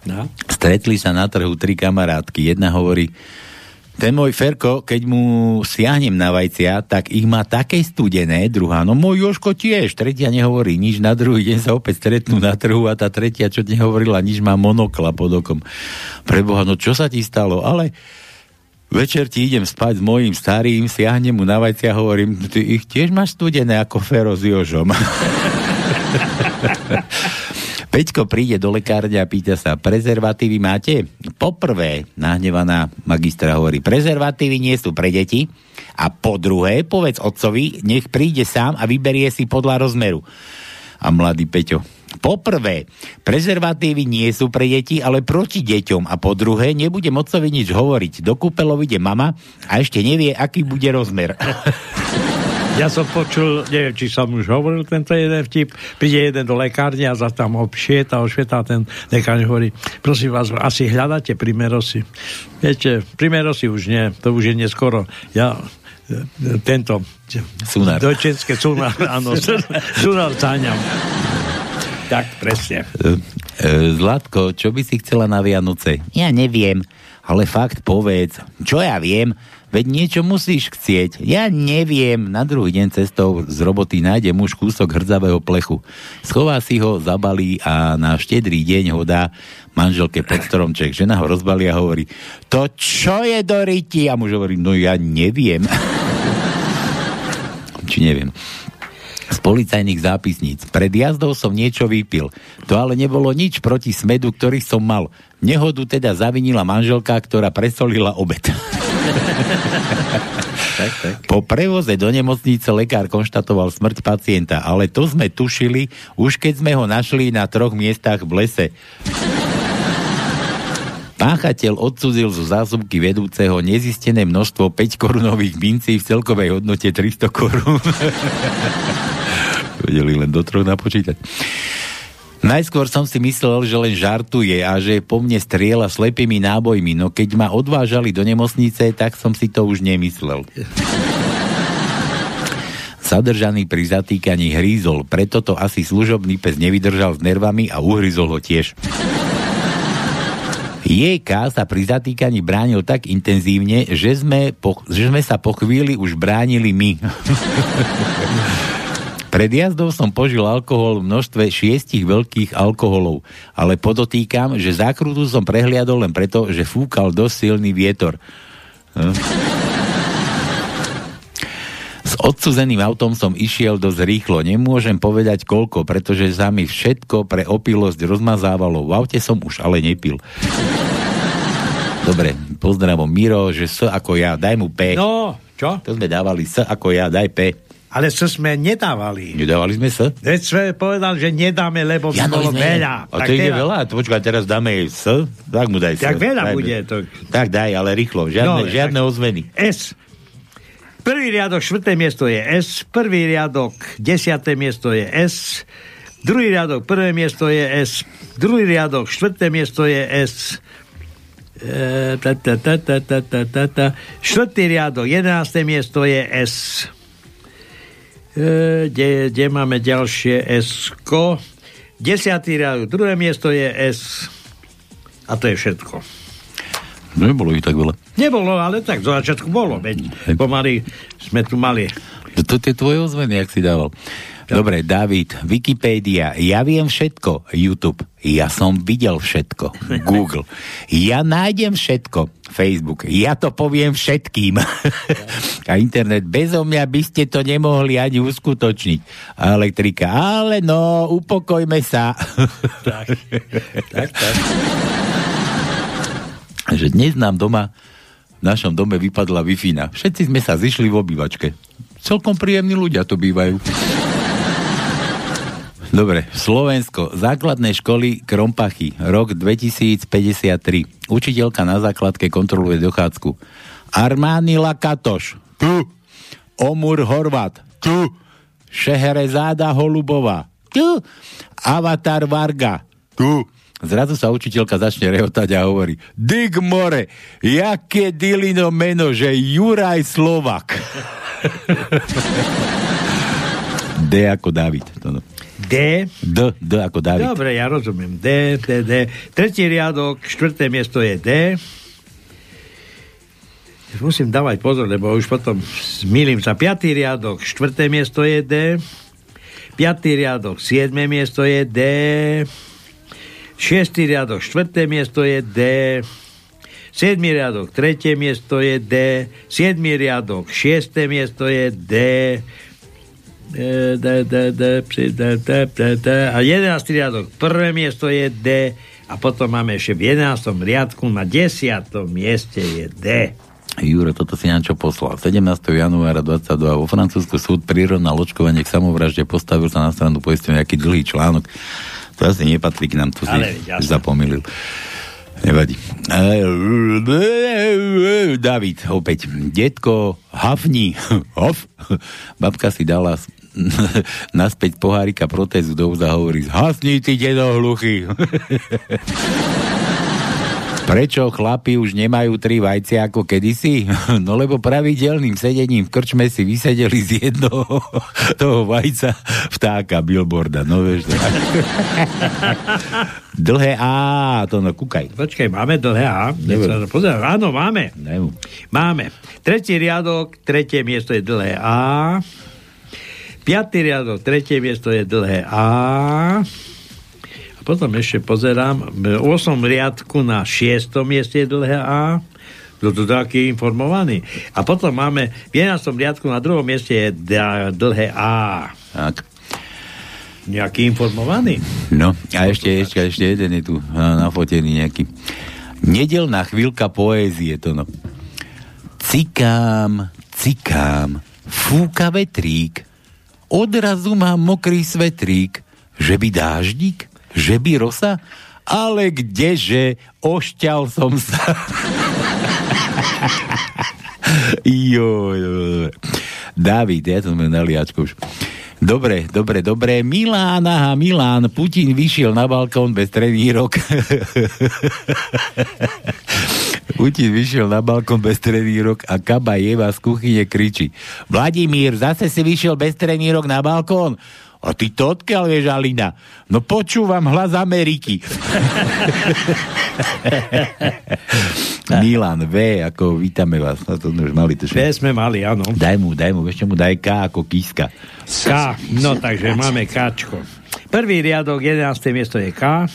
No. Stretli sa na trhu tri kamarátky. Jedna hovorí, ten môj Ferko, keď mu siahnem na vajcia, tak ich má také studené, druhá, no môj Joško tiež, tretia nehovorí nič, na druhý deň sa opäť stretnú na trhu a tá tretia, čo nehovorila nič, má monokla pod okom. Preboha, no čo sa ti stalo? Ale večer ti idem spať s mojím starým, siahnem mu na vajcia a hovorím, ty ich tiež máš studené ako Fero s Jožom. Peťko príde do lekárne a pýta sa, prezervatívy máte? Poprvé, nahnevaná magistra hovorí, prezervatívy nie sú pre deti a po druhé, povedz otcovi, nech príde sám a vyberie si podľa rozmeru. A mladý Peťo, poprvé, prezervatívy nie sú pre deti, ale proti deťom a po druhé, nebudem otcovi nič hovoriť. Do kúpeľov ide mama a ešte nevie, aký bude rozmer. Ja som počul, neviem, či som už hovoril tento jeden vtip, príde jeden do lekárne a za tam ho šieta, ošvietá ten lekár hovorí, prosím vás, asi hľadáte primerosy. Viete, primerosy už nie, to už je neskoro. Ja e, tento Sunár. dojčenské sunár, áno, sunár cáňam. Tak, presne. E, e, Zlatko, čo by si chcela na Vianoce? Ja neviem, ale fakt povedz. Čo ja viem? Veď niečo musíš chcieť. Ja neviem. Na druhý deň cestou z roboty nájde muž kúsok hrdzavého plechu. Schová si ho, zabalí a na štedrý deň ho dá manželke pod stromček. Žena ho rozbalí a hovorí, to čo je do ryti? A muž hovorí, no ja neviem. Či neviem z policajných zápisníc. Pred jazdou som niečo vypil. To ale nebolo nič proti smedu, ktorý som mal. Nehodu teda zavinila manželka, ktorá presolila obed. tak, tak. Po prevoze do nemocnice lekár konštatoval smrť pacienta, ale to sme tušili, už keď sme ho našli na troch miestach v lese. Páchateľ odsudzil zo zásobky vedúceho nezistené množstvo 5 korunových mincí v celkovej hodnote 300 korún. Vedeli len do troch napočítať. Najskôr som si myslel, že len žartuje a že po mne striela slepými nábojmi, no keď ma odvážali do nemocnice, tak som si to už nemyslel. Zadržaný pri zatýkaní hrízol, preto to asi služobný pes nevydržal s nervami a uhryzol ho tiež. JK sa pri zatýkaní bránil tak intenzívne, že sme, po, že sme sa po chvíli už bránili my. Pred jazdou som požil alkohol v množstve šiestich veľkých alkoholov, ale podotýkam, že zákrutu som prehliadol len preto, že fúkal dosť silný vietor. Hm? S odsúzeným autom som išiel dosť rýchlo. Nemôžem povedať koľko, pretože sa mi všetko pre opilosť rozmazávalo. V aute som už ale nepil. Dobre, pozdravom Miro, že S ako ja, daj mu P. No, čo? To sme dávali S ako ja, daj P. Ale čo sme nedávali. Nedávali sme sa? Veď sme povedal, že nedáme, lebo ja, no, bolo sme... veľa. A tak to teda... je veľa, to počkaj, teraz dáme S, tak mu daj S. Tak veľa daj, bude. To... Tak daj, ale rýchlo, žiadne, no, žiadne tak... ozveny. S. Prvý riadok, štvrté miesto je S, prvý riadok, desiaté miesto je S, druhý riadok, prvé miesto je S, druhý riadok, štvrté miesto je S, e, štvrtý riadok, jedenácté miesto je S. E, kde, kde máme ďalšie S. Desiatý riadok, druhé miesto je S. A to je všetko. Nebolo ich tak veľa. Nebolo, ale tak zo začiatku bolo. Veď pomaly sme tu mali. To tie tvoje ozveny, jak si dával. Dobre, David, Wikipédia, ja viem všetko, YouTube, ja som videl všetko, Google, ja nájdem všetko, Facebook, ja to poviem všetkým. A internet, bezo mňa by ste to nemohli ani uskutočniť. A elektrika, ale no, upokojme sa. Tak, tak, tak. že dnes nám doma, v našom dome vypadla wi Všetci sme sa zišli v obývačke. Celkom príjemní ľudia to bývajú. Dobre, Slovensko, základné školy Krompachy, rok 2053. Učiteľka na základke kontroluje dochádzku. Armány Lakatoš, tu. Omur Horvat, tu. Šeherezáda Holubová, tu. Avatar Varga, tu. Zrazu sa učiteľka začne rehotať a hovorí Dig more, jaké dilino meno, že Juraj Slovak. D ako David. To no. D. D, D ako David. Dobre, ja rozumiem. D, D, D. Tretí riadok, štvrté miesto je D. Musím dávať pozor, lebo už potom zmýlim sa. Piatý riadok, štvrté miesto je D. Piatý riadok, siedme miesto je D. Šiestý riadok, štvrté miesto je D. Siedmý riadok, tretie miesto je D. Siedmý riadok, šiesté miesto je D. D, D, D, D, D, D, D. A 11. riadok, prvé miesto je D. A potom máme ešte v 11. riadku na 10. mieste je D. Juro, toto si niečo poslal. 17. januára 22 vo Francúzsku súd prirovnal očkovanie k samovražde, postavil sa na stranu poistenia nejaký dlhý článok. To asi nepatrí k nám, to si Ale, zapomilil. Nevadí. David, opäť. Detko, hafni. Hof. Babka si dala naspäť pohárika protézu do úza hovorí hasni ty dedo hluchý. Prečo chlapi už nemajú tri vajcia ako kedysi? No lebo pravidelným sedením v krčme si vysedeli z jednoho toho vajca vtáka billboarda. No vieš to. Dlhé A, to no kúkaj. Počkaj, máme dlhé A. Pozor, áno, máme. Daj mu. Máme. Tretí riadok, tretie miesto je dlhé A. Piatý riadok, tretie miesto je dlhé A. A potom ešte pozerám, v 8 riadku na 6. mieste je dlhé A. Kto to taký informovaný? A potom máme v 11. riadku na druhom mieste je dlhé A. Tak. Nejaký informovaný? No, a ešte, ešte, ešte jeden je tu a, nafotený nejaký. Nedelná chvíľka poézie, to no. Cikám, cikám, fúka vetrík, odrazu mám mokrý svetrík, že by dáždik, že by rosa, ale kdeže, ošťal som sa. jo, jo. David, ja som naliačko už. Dobre, dobre, dobre. Milán, aha, Milán. Putin vyšiel na balkón bez trenírok. Putin vyšiel na balkón bez trenírok a Kaba Jeva z kuchyne kričí. Vladimír, zase si vyšiel bez trenírok na balkón? A ty to odkiaľ vieš, Alina? No počúvam hlas Ameriky. Milan V, ako vítame vás. Na to sme už mali to Dve sme mali, áno. Daj mu, daj mu, ešte mu daj K ako kíska. K. No, takže máme Kčko. Prvý riadok, 11. miesto je K.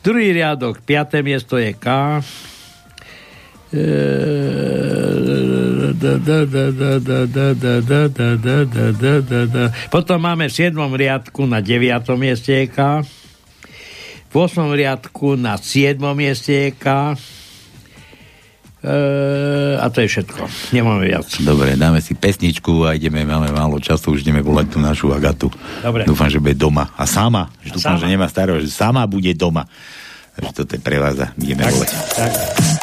Druhý riadok, 5. miesto je K. Potom máme v 7. riadku na 9. mieste je K. V 8. riadku na 7. mieste je K. E, a to je všetko. Nemáme viac. Dobre, dáme si pesničku a ideme, máme málo času, už ideme volať tú našu Agatu. Dobre. Dúfam, že bude doma. A sama. Že dúfam, sama. že nemá starého, že sama bude doma. Takže toto je pre vás a ideme volať. Tak.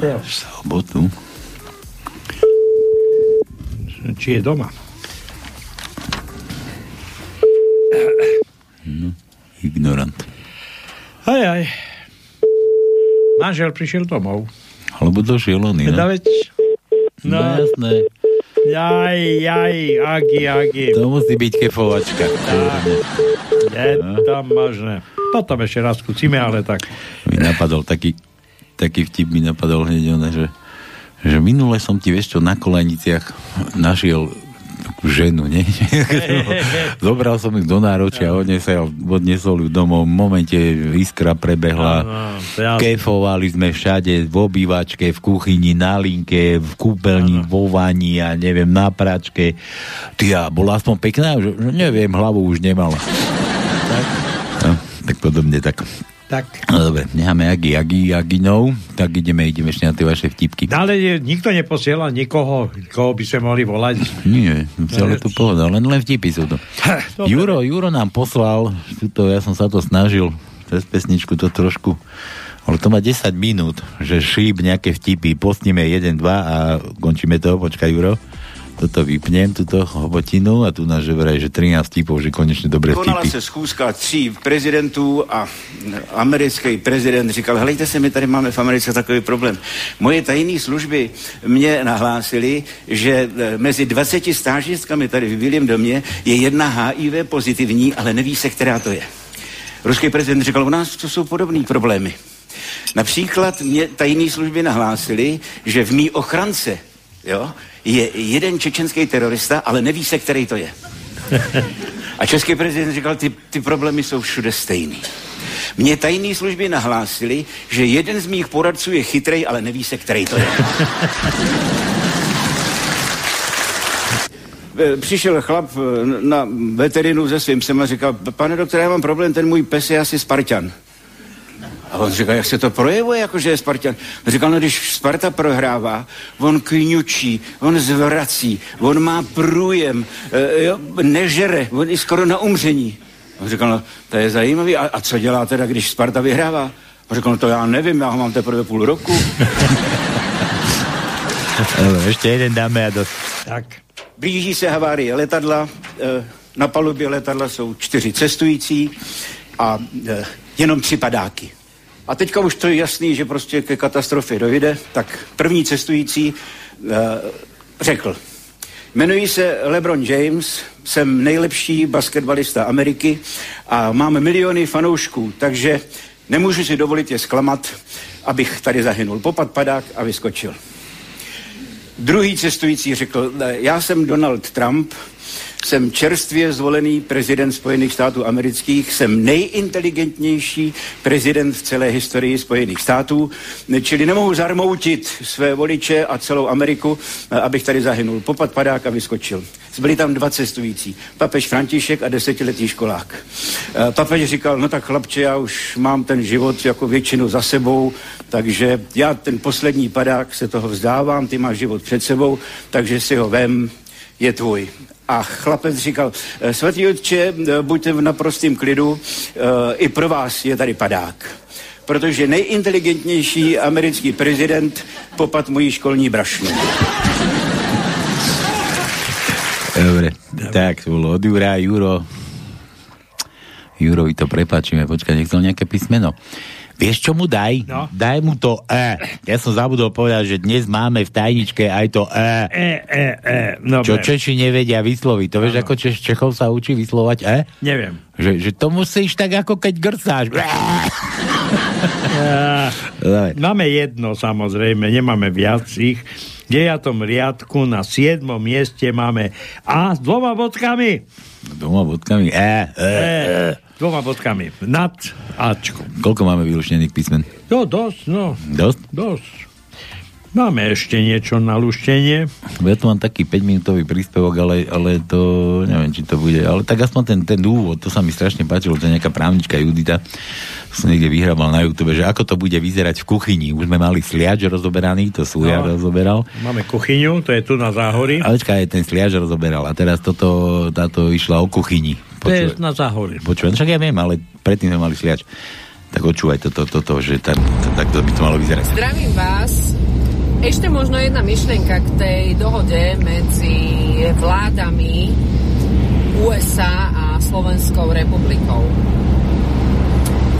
5. Sobotu. Či je doma. Ignorant. Aj, aj. Manžel prišiel domov. Alebo došiel on, no? veď... No, No, jasné. jaj, jaj, agi, agi. To musí byť kefovačka. Je tam možné. Potom ešte raz skúsime, ale tak. Mi napadol taký, taký vtip, mi napadol hneď ona, že, že minule som ti, vieš čo, na koleniciach našiel takú ženu, nie? Zobral som ich do náročia, odnesol, odnesol ju domov, v momente iskra prebehla, kefovali sme všade, v obývačke, v kuchyni, na linke, v kúpeľni, vo vani a neviem, na pračke. Ty a bola aspoň pekná? Že, že neviem, hlavu už nemala. Tak? No, tak podobne tak. Tak. No dobre, necháme Agi, Agi, Aginov, tak ideme, ideme ešte na tie vaše vtipky. Ale je- nikto neposiela nikoho, koho by sme mohli volať. Nie, celé tu pohoda, len, len vtipy sú to. Dobre. Juro, Juro nám poslal, tuto, ja som sa to snažil, cez pesničku to trošku, ale to má 10 minút, že šíp nejaké vtipy, postíme 1, 2 a končíme to, počkaj Juro. Toto vypnem, túto hobotinu a tu nás že vraj, že 13 vtipov, že konečne Konala vtipy. se schůzka tří prezidentů a americký prezident říkal, helejte se, my tady máme v Americe takový problém. Moje tajné služby mě nahlásily, že eh, mezi 20 stážistkami tady v Bílém domě je jedna HIV pozitivní, ale neví se, která to je. Ruský prezident říkal, u nás to jsou podobné problémy. Například mě tajné služby nahlásily, že v mý ochrance jo, je jeden čečenský terorista, ale neví se, který to je. A český prezident říkal, ty, ty problémy jsou všude stejný. Mně tajné služby nahlásili, že jeden z mých poradců je chytrej, ale neví se, který to je. E, Přišel chlap e, na veterinu se svým psem a říkal, pane doktore, já mám problém, ten můj pes je asi Spartan. A on říkal, jak se to projevuje, jako že je Spartan. Říkal, no když Sparta prohrává, on kňučí, on zvrací, on má průjem, e, jo, nežere, on je skoro na umření. On říkal, no to je zajímavý, a, a co dělá teda, když Sparta vyhrává? On říkal, no to já nevím, já ho mám teprve půl roku. Ešte jeden dáme a dosť. Tak. Blíží se havárie letadla, eh, na palubě letadla jsou čtyři cestující a eh, jenom tři padáky. A teďka už to je jasný, že prostě ke katastrofě dojde, tak první cestující eh, řekl, jmenuji se LeBron James, jsem nejlepší basketbalista Ameriky a mám miliony fanoušků, takže nemůžu si dovolit je zklamat, abych tady zahynul. Popad padák a vyskočil. Druhý cestující řekl, "Ne, já jsem Donald Trump, jsem čerstvě zvolený prezident Spojených států amerických, jsem nejinteligentnější prezident v celé historii Spojených států, čili nemohu zarmoutit své voliče a celou Ameriku, abych tady zahynul. Popad padák a vyskočil. Byli tam dva cestující, papež František a desetiletý školák. Eh, Papež říkal, no tak chlapče, já už mám ten život jako většinu za sebou, takže já ten poslední padák se toho vzdávám, ty máš život před sebou, takže si ho vem, je tvůj. A chlapec říkal, "Eh, svatý otče, eh, buďte v naprostém klidu, eh, i pro vás je tady padák. Protože nejinteligentnější americký prezident popad mojí školní brašnu. Dobre, tak to bolo od Jura, Juro. Jurovi to prepáčime, počkaj, nechcel nejaké písmeno. Vieš, čo mu daj? No. Daj mu to E. Ja som zabudol povedať, že dnes máme v tajničke aj to E. E, e, e. No, Čo Češi nevedia vysloviť. To vieš, ako Češ, Čechov sa učí vyslovať E? Neviem. Že, že to musíš tak, ako keď grcáš. Dobre. Máme jedno, samozrejme, nemáme viac ich. V 9. riadku na 7. mieste máme A s dvoma bodkami. Dvoma bodkami. E, e, E, dvoma bodkami. Nad Ačkom. Koľko máme vylúčnených písmen? No, dosť, no. Dosť? Dosť. Máme ešte niečo na luštenie. Ja tu mám taký 5-minútový príspevok, ale, ale to neviem, či to bude. Ale tak aspoň ten, ten úvod, to sa mi strašne páčilo, to je nejaká právnička Judita, som niekde vyhrával na YouTube, že ako to bude vyzerať v kuchyni. Už sme mali sliač rozoberaný, to Súja No. rozoberal. Máme kuchyňu, to je tu na záhorí. Ale aj ten sliač rozoberal. A teraz toto, táto išla o kuchyni. To je na záhorí. Počúvaj, však ja viem, ale predtým sme mali sliač. Tak počúvaj toto, toto, že tak, tak to by to malo vyzerať. Zdravím vás. Ešte možno jedna myšlienka k tej dohode medzi vládami USA a Slovenskou republikou.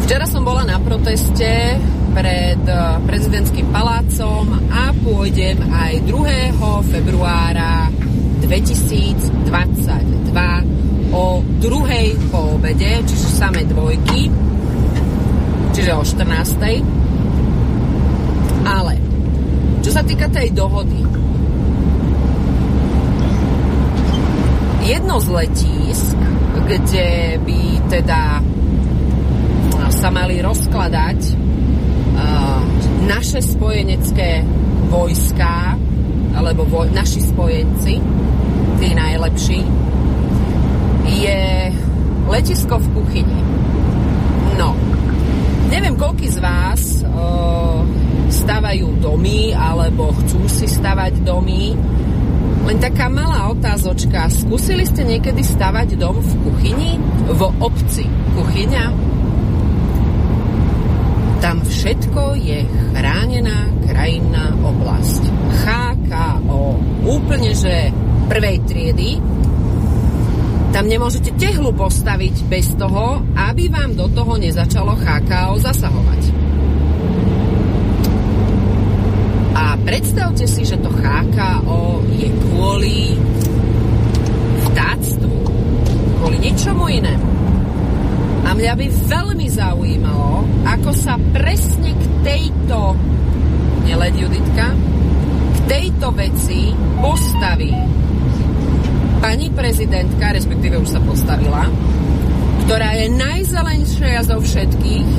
Včera som bola na proteste pred eh, prezidentským palácom a pôjdem aj 2. februára 2022 o druhej po obede, čiže samé dvojky, čiže o 14. Ale čo sa týka tej dohody, jedno z letísk, kde by teda sa mali rozkladať uh, naše spojenecké vojská, alebo voj, naši spojenci, tí najlepší, je letisko v kuchyni. No, neviem, koľký z vás uh, stavajú domy, alebo chcú si stavať domy. Len taká malá otázočka. Skúsili ste niekedy stavať dom v kuchyni? V obci kuchyňa? Tam všetko je chránená krajinná oblasť. HKO. Úplne, že prvej triedy. Tam nemôžete tehlu postaviť bez toho, aby vám do toho nezačalo HKO zasahovať. A predstavte si, že to HKO je kvôli vtáctvu, kvôli ničomu inému. A mňa by veľmi zaujímalo, ako sa presne k tejto, neled Juditka, k tejto veci postaví pani prezidentka, respektíve už sa postavila, ktorá je najzelenšia zo všetkých,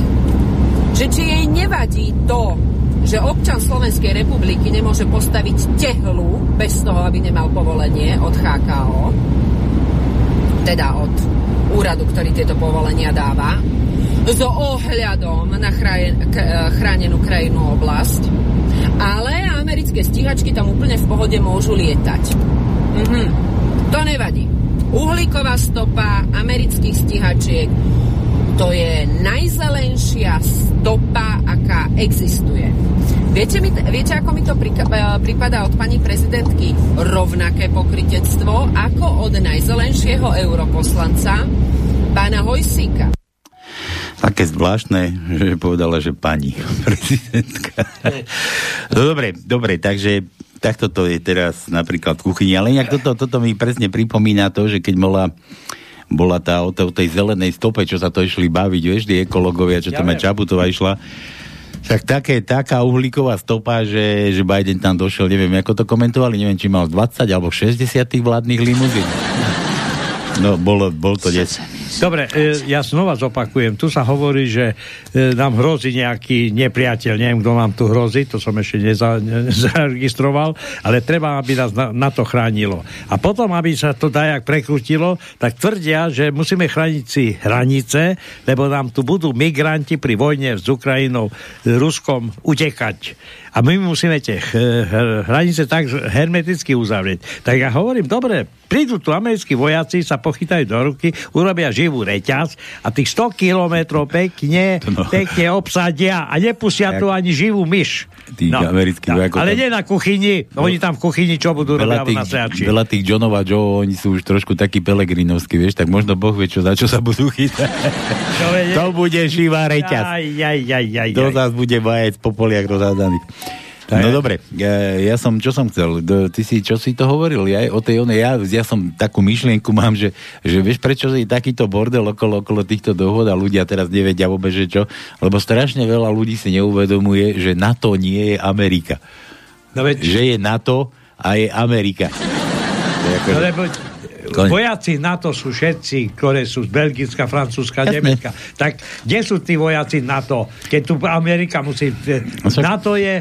že či jej nevadí to, že občan Slovenskej republiky nemôže postaviť tehlu bez toho, aby nemal povolenie od HKO, teda od úradu, ktorý tieto povolenia dáva, so ohľadom na k, chránenú krajinnú oblasť, ale americké stíhačky tam úplne v pohode môžu lietať. Mhm. To nevadí. Uhlíková stopa amerických stíhačiek to je najzelenšia stopa, aká existuje. Viete, mi, viete ako mi to prípada od pani prezidentky? Rovnaké pokritectvo ako od najzelenšieho europoslanca pána Hojsíka. Také zvláštne, že povedala, že pani prezidentka. No dobre, dobre, takže takto to je teraz napríklad v kuchyni, ale inak toto, toto mi presne pripomína to, že keď bola bola tá o, tej, zelenej stope, čo sa to išli baviť, vieš, tí ekologovia, čo Ja tam aj. Čaputová išla. Tak také, taká uhlíková stopa, že, že Biden tam došiel, neviem, ako to komentovali, neviem, či mal 20 alebo 60 tých vládnych limuzín. No, bolo, bol to des. Dobre, e, ja znova zopakujem. Tu sa hovorí, že e, nám hrozí nejaký nepriateľ. Neviem, kto nám tu hrozí, to som ešte neza, ne- nezaregistroval, ale treba, aby nás na, na to chránilo. A potom, aby sa to dajak prekrutilo, tak tvrdia, že musíme chrániť si hranice, lebo nám tu budú migranti pri vojne s Ukrajinou, s Ruskom utekať. A my musíme tie hr- hranice tak hermeticky uzavrieť. Tak ja hovorím, dobre, prídu tu americkí vojaci, sa pochytajú do ruky, urobia živú reťaz a tých 100 kilometrov pekne, No. pekne obsadia a nepustia tu ani živú myš. Tí americkí vojakov Ale nie na kuchyni, oni tam v kuchyni čo budú robiť tých, na sejači. veľa tých Johnov a Joe, oni sú už trošku takí pelegrinovskí, vieš, tak možno Boh vie, čo, za čo sa budú chytať. To to bude živá reťaz. Aj, aj, aj, aj, To aj. zás bude vajec po poliach rozhádaných. No dobre, ja, ja som, čo som chcel, ty si, čo si to hovoril, ja, o tej onej, ja, ja som takú myšlienku mám, že, že vieš, prečo je takýto bordel okolo, okolo týchto dohod a ľudia teraz nevedia vôbec, že čo, lebo strašne veľa ľudí si neuvedomuje, že NATO nie je Amerika. No veď, Že je NATO a je Amerika. To je ako- no lebo Koň. vojaci NATO sú všetci, ktoré sú z Belgicka, Francúzska. Nemecka. Tak kde sú tí vojaci NATO? Keď tu Amerika musí... No NATO je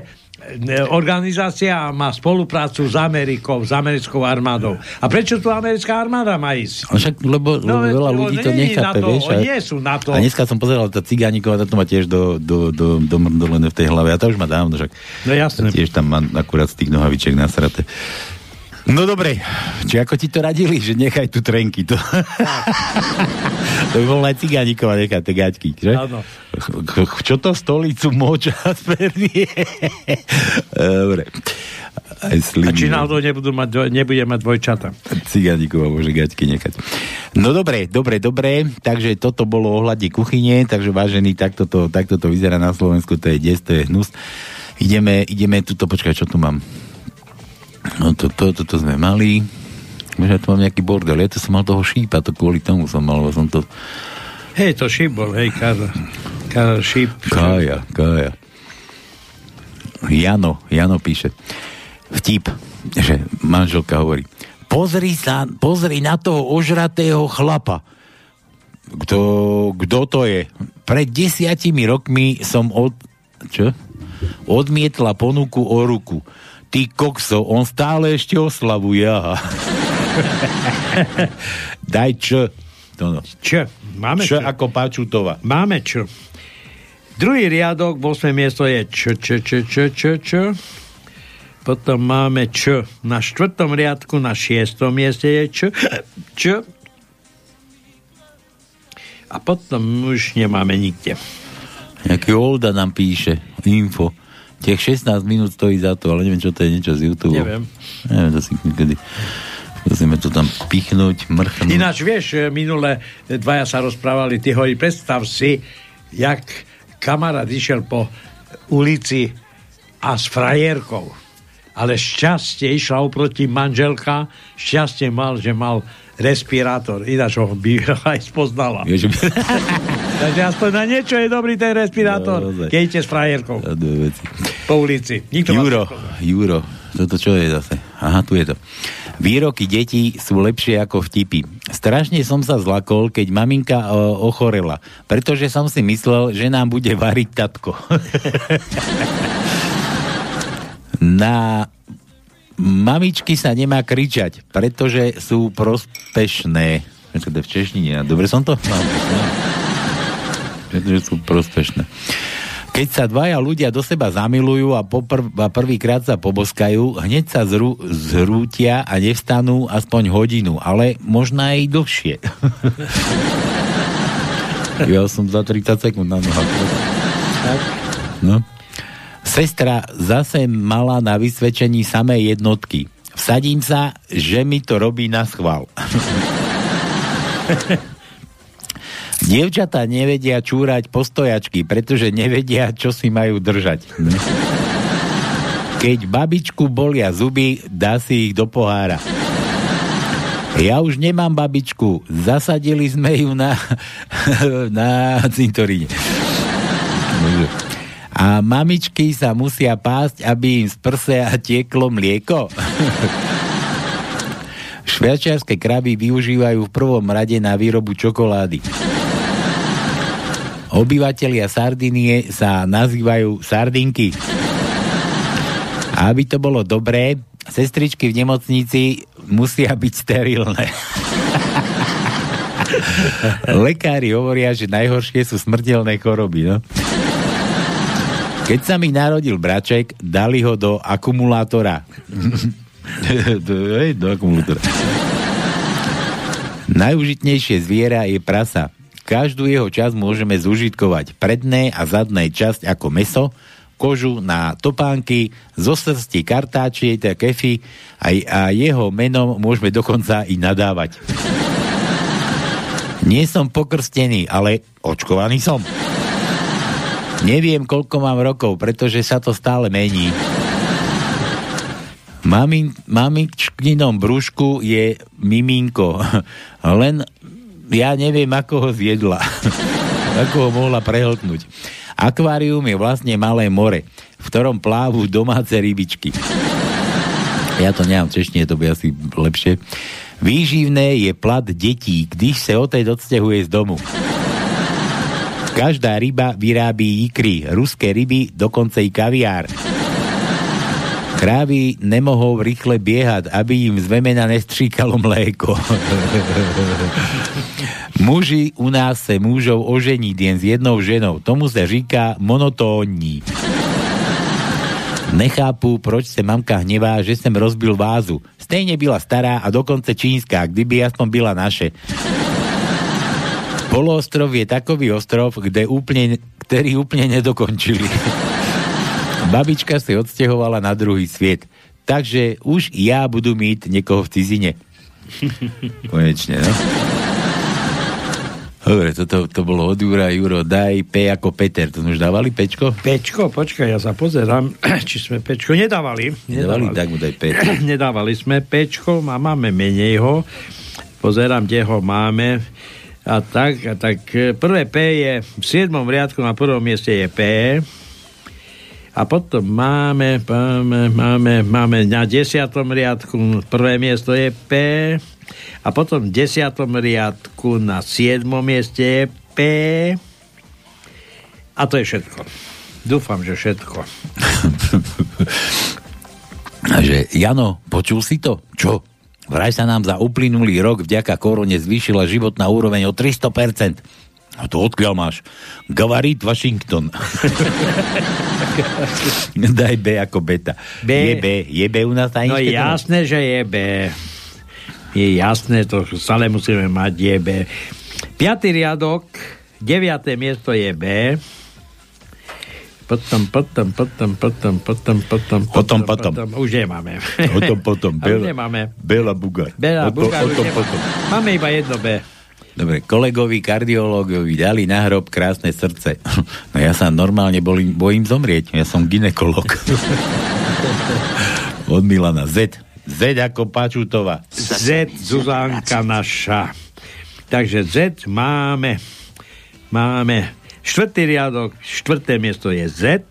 organizácia má spoluprácu s Amerikou, s americkou armádou. A prečo tu americká armáda má ísť? No však, lebo, No, lebo veľa ľudí to nechápe, to, vieš. oni nie sú na to. A dneska som pozeral, tá cigániková, tá to má tiež do, do, do, do mrdolené v tej hlave. A to už má dávno, však. No jasné. Tiež tam má akurát z tých nohavičiek nasraté. No dobre, či ako ti to radili, že nechaj tu trenky. To, to by bol aj cigánikova nechať tie gaťky, že? Áno. Čo to stolicu moča spernie? Dobre. Aj A slimy. či náhodou nebudú mať, dvoj- nebude mať dvojčata. Cigánikova môže gaťky nechať. No dobre, dobre, dobre, takže toto bolo ohľadne kuchyne, takže vážený, takto to, takto to vyzerá na Slovensku, to je des, to je hnus. Ideme, ideme tuto, počkaj, čo tu mám? No to, to, to, to sme mali. Možno tu mám nejaký bordel, ja to som mal toho šípa, to kvôli tomu som mal, som to... Hej, to šíp bol, hej, Karl. Karl šíp. Kája, kája. Jano, Jano píše. Vtip, že manželka hovorí. Pozri sa, pozri na toho ožratého chlapa. Kto, kto to je? Pred desiatimi rokmi som od... Čo? Odmietla ponuku o ruku. Ty kokso, on stále ešte oslavuje. Aha. Daj čo? To no. Čo? Máme Čo čo? ako Pačutová. Máme čo. Druhý riadok, 8. miesto je čo, čo, čo, čo, čo, čo. Potom máme čo. Na štvrtom riadku, na šiestom mieste je čo, čo. A potom už nemáme nikde. Nejaký Olda nám píše, info. Tých 16 minút stojí za to, ale neviem, čo to je, niečo z YouTube. Neviem. Neviem, to si niekedy... Musíme to tam pichnúť, mrchnúť. Ináč, vieš, e, minule dvaja sa rozprávali, ty hoji, predstav si, jak kamarát išiel po ulici a s frajerkou. Ale šťastie išla oproti manželka, šťastie mal, že mal respirátor. Ináč ho by aj spoznala. Že- Takže aspoň na niečo je dobrý ten respirátor, No, keď s frajerkou veci. po ulici. Nikto Juro. Juro, toto čo je zase? Aha, tu je to. Výroky detí sú lepšie ako vtipy. Strašne som sa zlakol, keď maminka o, ochorela, pretože som si myslel, že nám bude variť tatko. Na mamičky sa nemá kričať, pretože sú prospešné. V češtine? Dobre som to? Mám. Pretože sú prospešné. Keď sa dvaja ľudia do seba zamilujú a, popr- a prvýkrát sa poboskajú, hneď sa zrú- zrútia a nevstanú aspoň hodinu, ale možno aj dlhšie. ja som za 30 sekúnd na nohách. No. Sestra zase mala na vysvedčení samé jednotky. Vsadím sa, že mi to robí na schvál. Dievčatá nevedia čúrať postojačky, pretože nevedia, čo si majú držať. Keď babičku bolia zuby, dá si ich do pohára. Ja už nemám babičku, zasadili sme ju na, na cintoríne. A mamičky sa musia pásť, aby im z prsia tieklo mlieko. Švajčiarske krávy využívajú v prvom rade na výrobu čokolády. Obyvatelia Sardinie sa nazývajú sardinky. A aby to bolo dobré, sestričky v nemocnici musia byť sterilné. Lekári hovoria, že najhoršie sú smrteľné choroby. No? Keď sa mi narodil braček, dali ho do akumulátora. do, akumulátora. Najužitnejšie zviera je prasa. Každú jeho časť môžeme zužitkovať. Predné a zadné časť ako meso, kožu na topánky, zo srsti kartáčie, teda kefy a, a jeho menom môžeme dokonca i nadávať. Nie som pokrstený, ale očkovaný som. Neviem, koľko mám rokov, pretože sa to stále mení. Mami, mamičkninom brúšku je miminko. Len ja neviem, ako ho zjedla. ako ho mohla prehltnúť. Akvárium je vlastne malé more, v ktorom plávu domáce rybičky. Ja to nemám v češtine, to by asi lepšie. Výživné je plat detí, když se oteď odsťahuje z domu. Každá ryba vyrábí ikry, ruské ryby, dokonce i kaviár. Krávy nemohou rýchle biehať, aby im z vemena nestříkalo mléko. Muži u nás se môžou oženiť jen s jednou ženou. Tomu sa říká monotónní. Nechápu, proč se mamka hnevá, že jsem rozbil vázu. Stejně byla stará a dokonce čínská, kdyby aspoň byla naše. Poloostrov je takový ostrov, kde úplne, ktorý úplne nedokončili. Babička si odstěhovala na druhý sviet. Takže už ja budu mít niekoho v cizine. Konečne, no. Dobre, toto to bolo od Jura. Juro, daj P ako Peter. To už dávali Pečko? Pečko, počkaj, ja sa pozerám, či sme Pečko nedávali. Nedávali, tak mu daj P. Nedávali sme Pečko a máme menej ho. Pozerám, kde ho máme. A tak, a tak e, prvé P je v 7. riadku na prvom mieste je P. A potom máme, máme, máme, máme na 10. riadku prvé miesto je P. A potom v 10. riadku na 7. mieste je P. A to je všetko. Dúfam, že všetko. Že, Jano, počul si to? Čo? Vraj sa nám za uplynulý rok vďaka korone zvýšila životná úroveň o 300%. A to odkiaľ máš? Gavarit Washington. Daj B ako beta. B. Je B. Je B u nás No tajničke? jasné, že je B. Je jasné, to stále musíme mať je B. Piatý riadok, deviaté miesto je B. Potom, potom, potom, potom, potom, potom, Potom, potom. Už nemáme. Potom, potom. A už Bela, nemáme. Bela Bugar. Bela, Potom, už potom, potom. Máme iba jedno B. Dobre, kolegovi kardiológovi dali na hrob krásne srdce. No ja sa normálne bojím, bojím zomrieť. Ja som ginekolog. Od Milana Z. Z ako Pačutová. Z, Zuzánka naša. Takže Z máme. Máme štvrtý riadok, štvrté miesto je Z.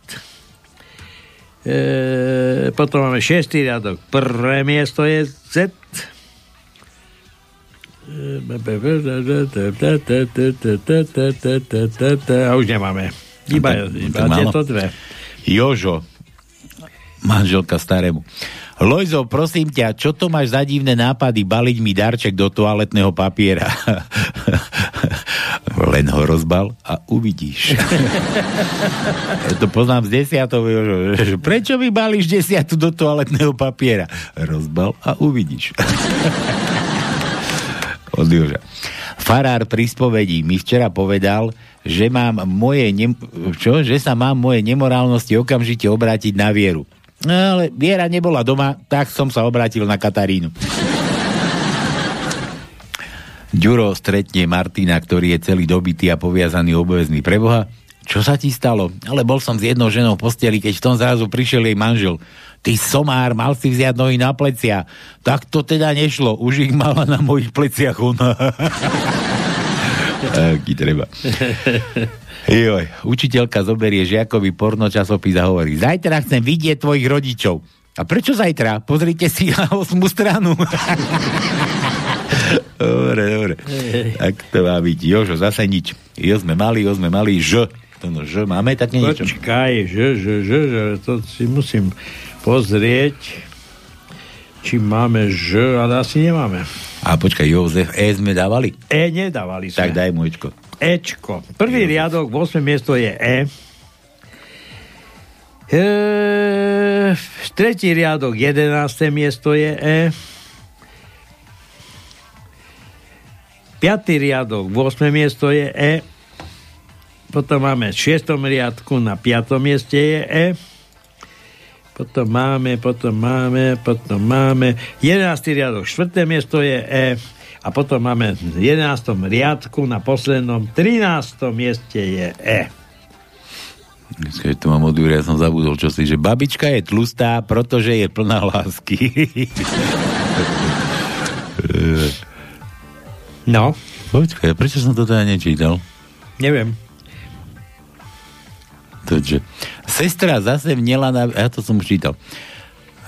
E, potom máme šiestý riadok, prvé miesto je Z. A už nemáme. Iba, iba tieto dve. Jožo, manželka starému. Lojzo, prosím ťa, čo to máš za divné nápady baliť mi darček do toaletného papiera? Len ho rozbal a uvidíš. ja to poznám z desiatou, Prečo mi balíš desiatu do toaletného papiera? Rozbal a uvidíš. Od Joža. Farár pri spovedí mi včera povedal, že mám moje nem... čo? Že sa mám moje nemorálnosti okamžite obrátiť na vieru. No, ale viera nebola doma, tak som sa obrátil na Katarínu. Ďuro stretne Martina, ktorý je celý dobitý a poviazaný obavezný pre Boha. Čo sa ti stalo? Ale bol som s jednou ženou v posteli, keď v tom zrazu prišiel jej manžel. Ty somár, mal si vziať nohy na plecia. Tak to teda nešlo. Už ich mala na mojich pleciach ona. Aký treba. Joj, učiteľka zoberie žiakovi porno časopis a hovorí, zajtra chcem vidieť tvojich rodičov. A prečo zajtra? Pozrite si na osmú stranu. dobre, dobre. Tak to má byť. Jožo, zase nič. Jo sme mali, jo sme mali, ž. To no, ž máme také niečo. Počkaj, že, že, že, že, to si musím pozrieť, či máme ž, ale asi nemáme. A počkaj, Jozef, E sme dávali? E nedávali Tak sme. daj mu Ečko. Ečko. Prvý riadok, 8 miesto je E. E, tretí riadok, 11. miesto je E. Piatý riadok, 8. miesto je E. Potom máme v 6. riadku na 5. mieste je E. Potom máme, potom máme, potom máme 11. riadok, 4. miesto je E. A potom máme v 11. riadku na poslednom 13. mieste je E. Keď tu mám od ja som zabudol čo si, že babička je tlustá, pretože je plná lásky. No, Počkaj, prečo som to teda nečítal? neviem. Takže, sestra zase vnela na... Ja to som už čítal.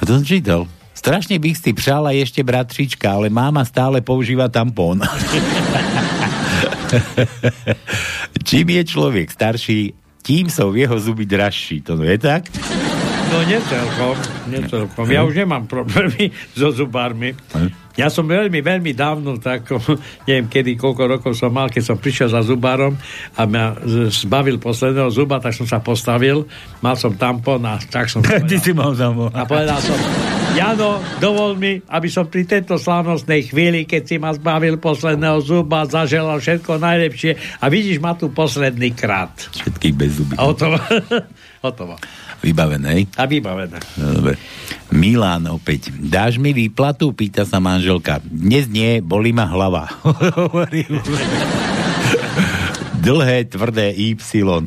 A to som čítal. Strašne bych si přála ešte bratřička, ale máma stále používa tampón. Čím je človek starší, tím sú jeho zuby dražší. To je tak? No necelkom, necelkom. Ja už nemám problémy so zubármi. Ja som veľmi, veľmi dávno, tak neviem kedy, koľko rokov som mal, keď som prišiel za zubárom a z- zbavil posledného zuba, tak som sa postavil, mal som tampon a tak som Ty povedal, si mal tam. a povedal som, Jano, dovol mi, aby som pri tejto slávnostnej chvíli, keď si ma zbavil posledného zuba, zaželal všetko najlepšie a vidíš ma tu posledný krát. Všetkých bez zuby. A hotovo. hotovo. Vybavené? A vybavené. No, Dobre. Milan opäť. Dáš mi výplatu? Pýta sa manželka. Dnes nie, bolí ma hlava. Dlhé, tvrdé Y,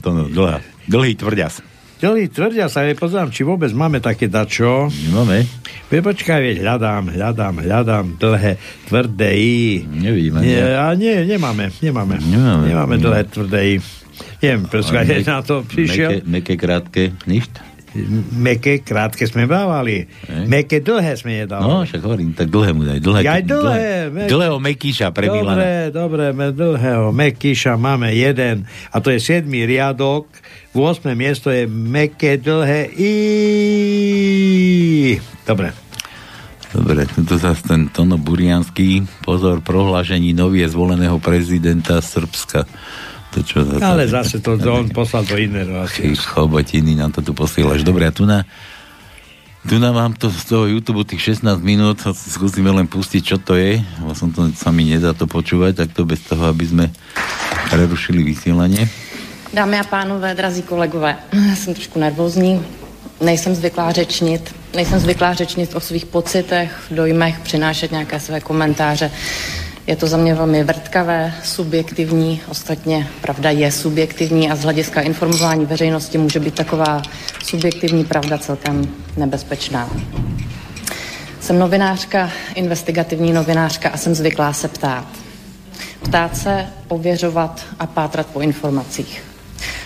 to no, dlhá. Dlhý tvrďas. Ďalej tvrdia sa, pozerám, či vôbec máme také dačo. Máme? Vie, počkaj, veď, hľadám, hľadám, hľadám dlhé, tvrdé I. Nevidím ani Nie, a nie, nemáme, nemáme. Nemáme. Nemáme dlhé, tvrdé I. Neviem, Ale na to prišiel. Meké, meké, krátke, nič? Meké, krátke sme dávali. Hej. Meké, dlhé sme nedávali. No, však hovorím, tak dlhé mu daj. Dlhé, Ja aj dlhé, mek- Dlhého Mekíša pre Dobre, Milana. dobre, dlhého Mekíša máme jeden a to je 7. riadok, v 8. miesto je meké dlhé I. Dobre. Dobre, tu zase ten Tono Burianský, pozor, prohlášení novie zvoleného prezidenta Srbska. To čo za Ale zase to, to on poslal do iného asi. Ty chobotiny, nám to tu posielaš. Dobre, a tu na, tu na mám to z toho YouTube tých 16 minút, a skúsime len pustiť, čo to je, lebo som to sa mi nedá to počúvať, tak to bez toho, aby sme prerušili vysielanie. Dámy a pánové, drazí kolegové, já jsem trošku nervózní, nejsem zvyklá řečnit, nejsem zvyklá řečnit o svých pocitech, dojmech, přinášet nějaké své komentáře. Je to za mě velmi vrtkavé, subjektivní, ostatně pravda je subjektivní a z hlediska informování veřejnosti může být taková subjektivní pravda celkem nebezpečná. Jsem novinářka, investigativní novinářka a jsem zvyklá se ptát. Ptát se, ověřovat a pátrat po informacích.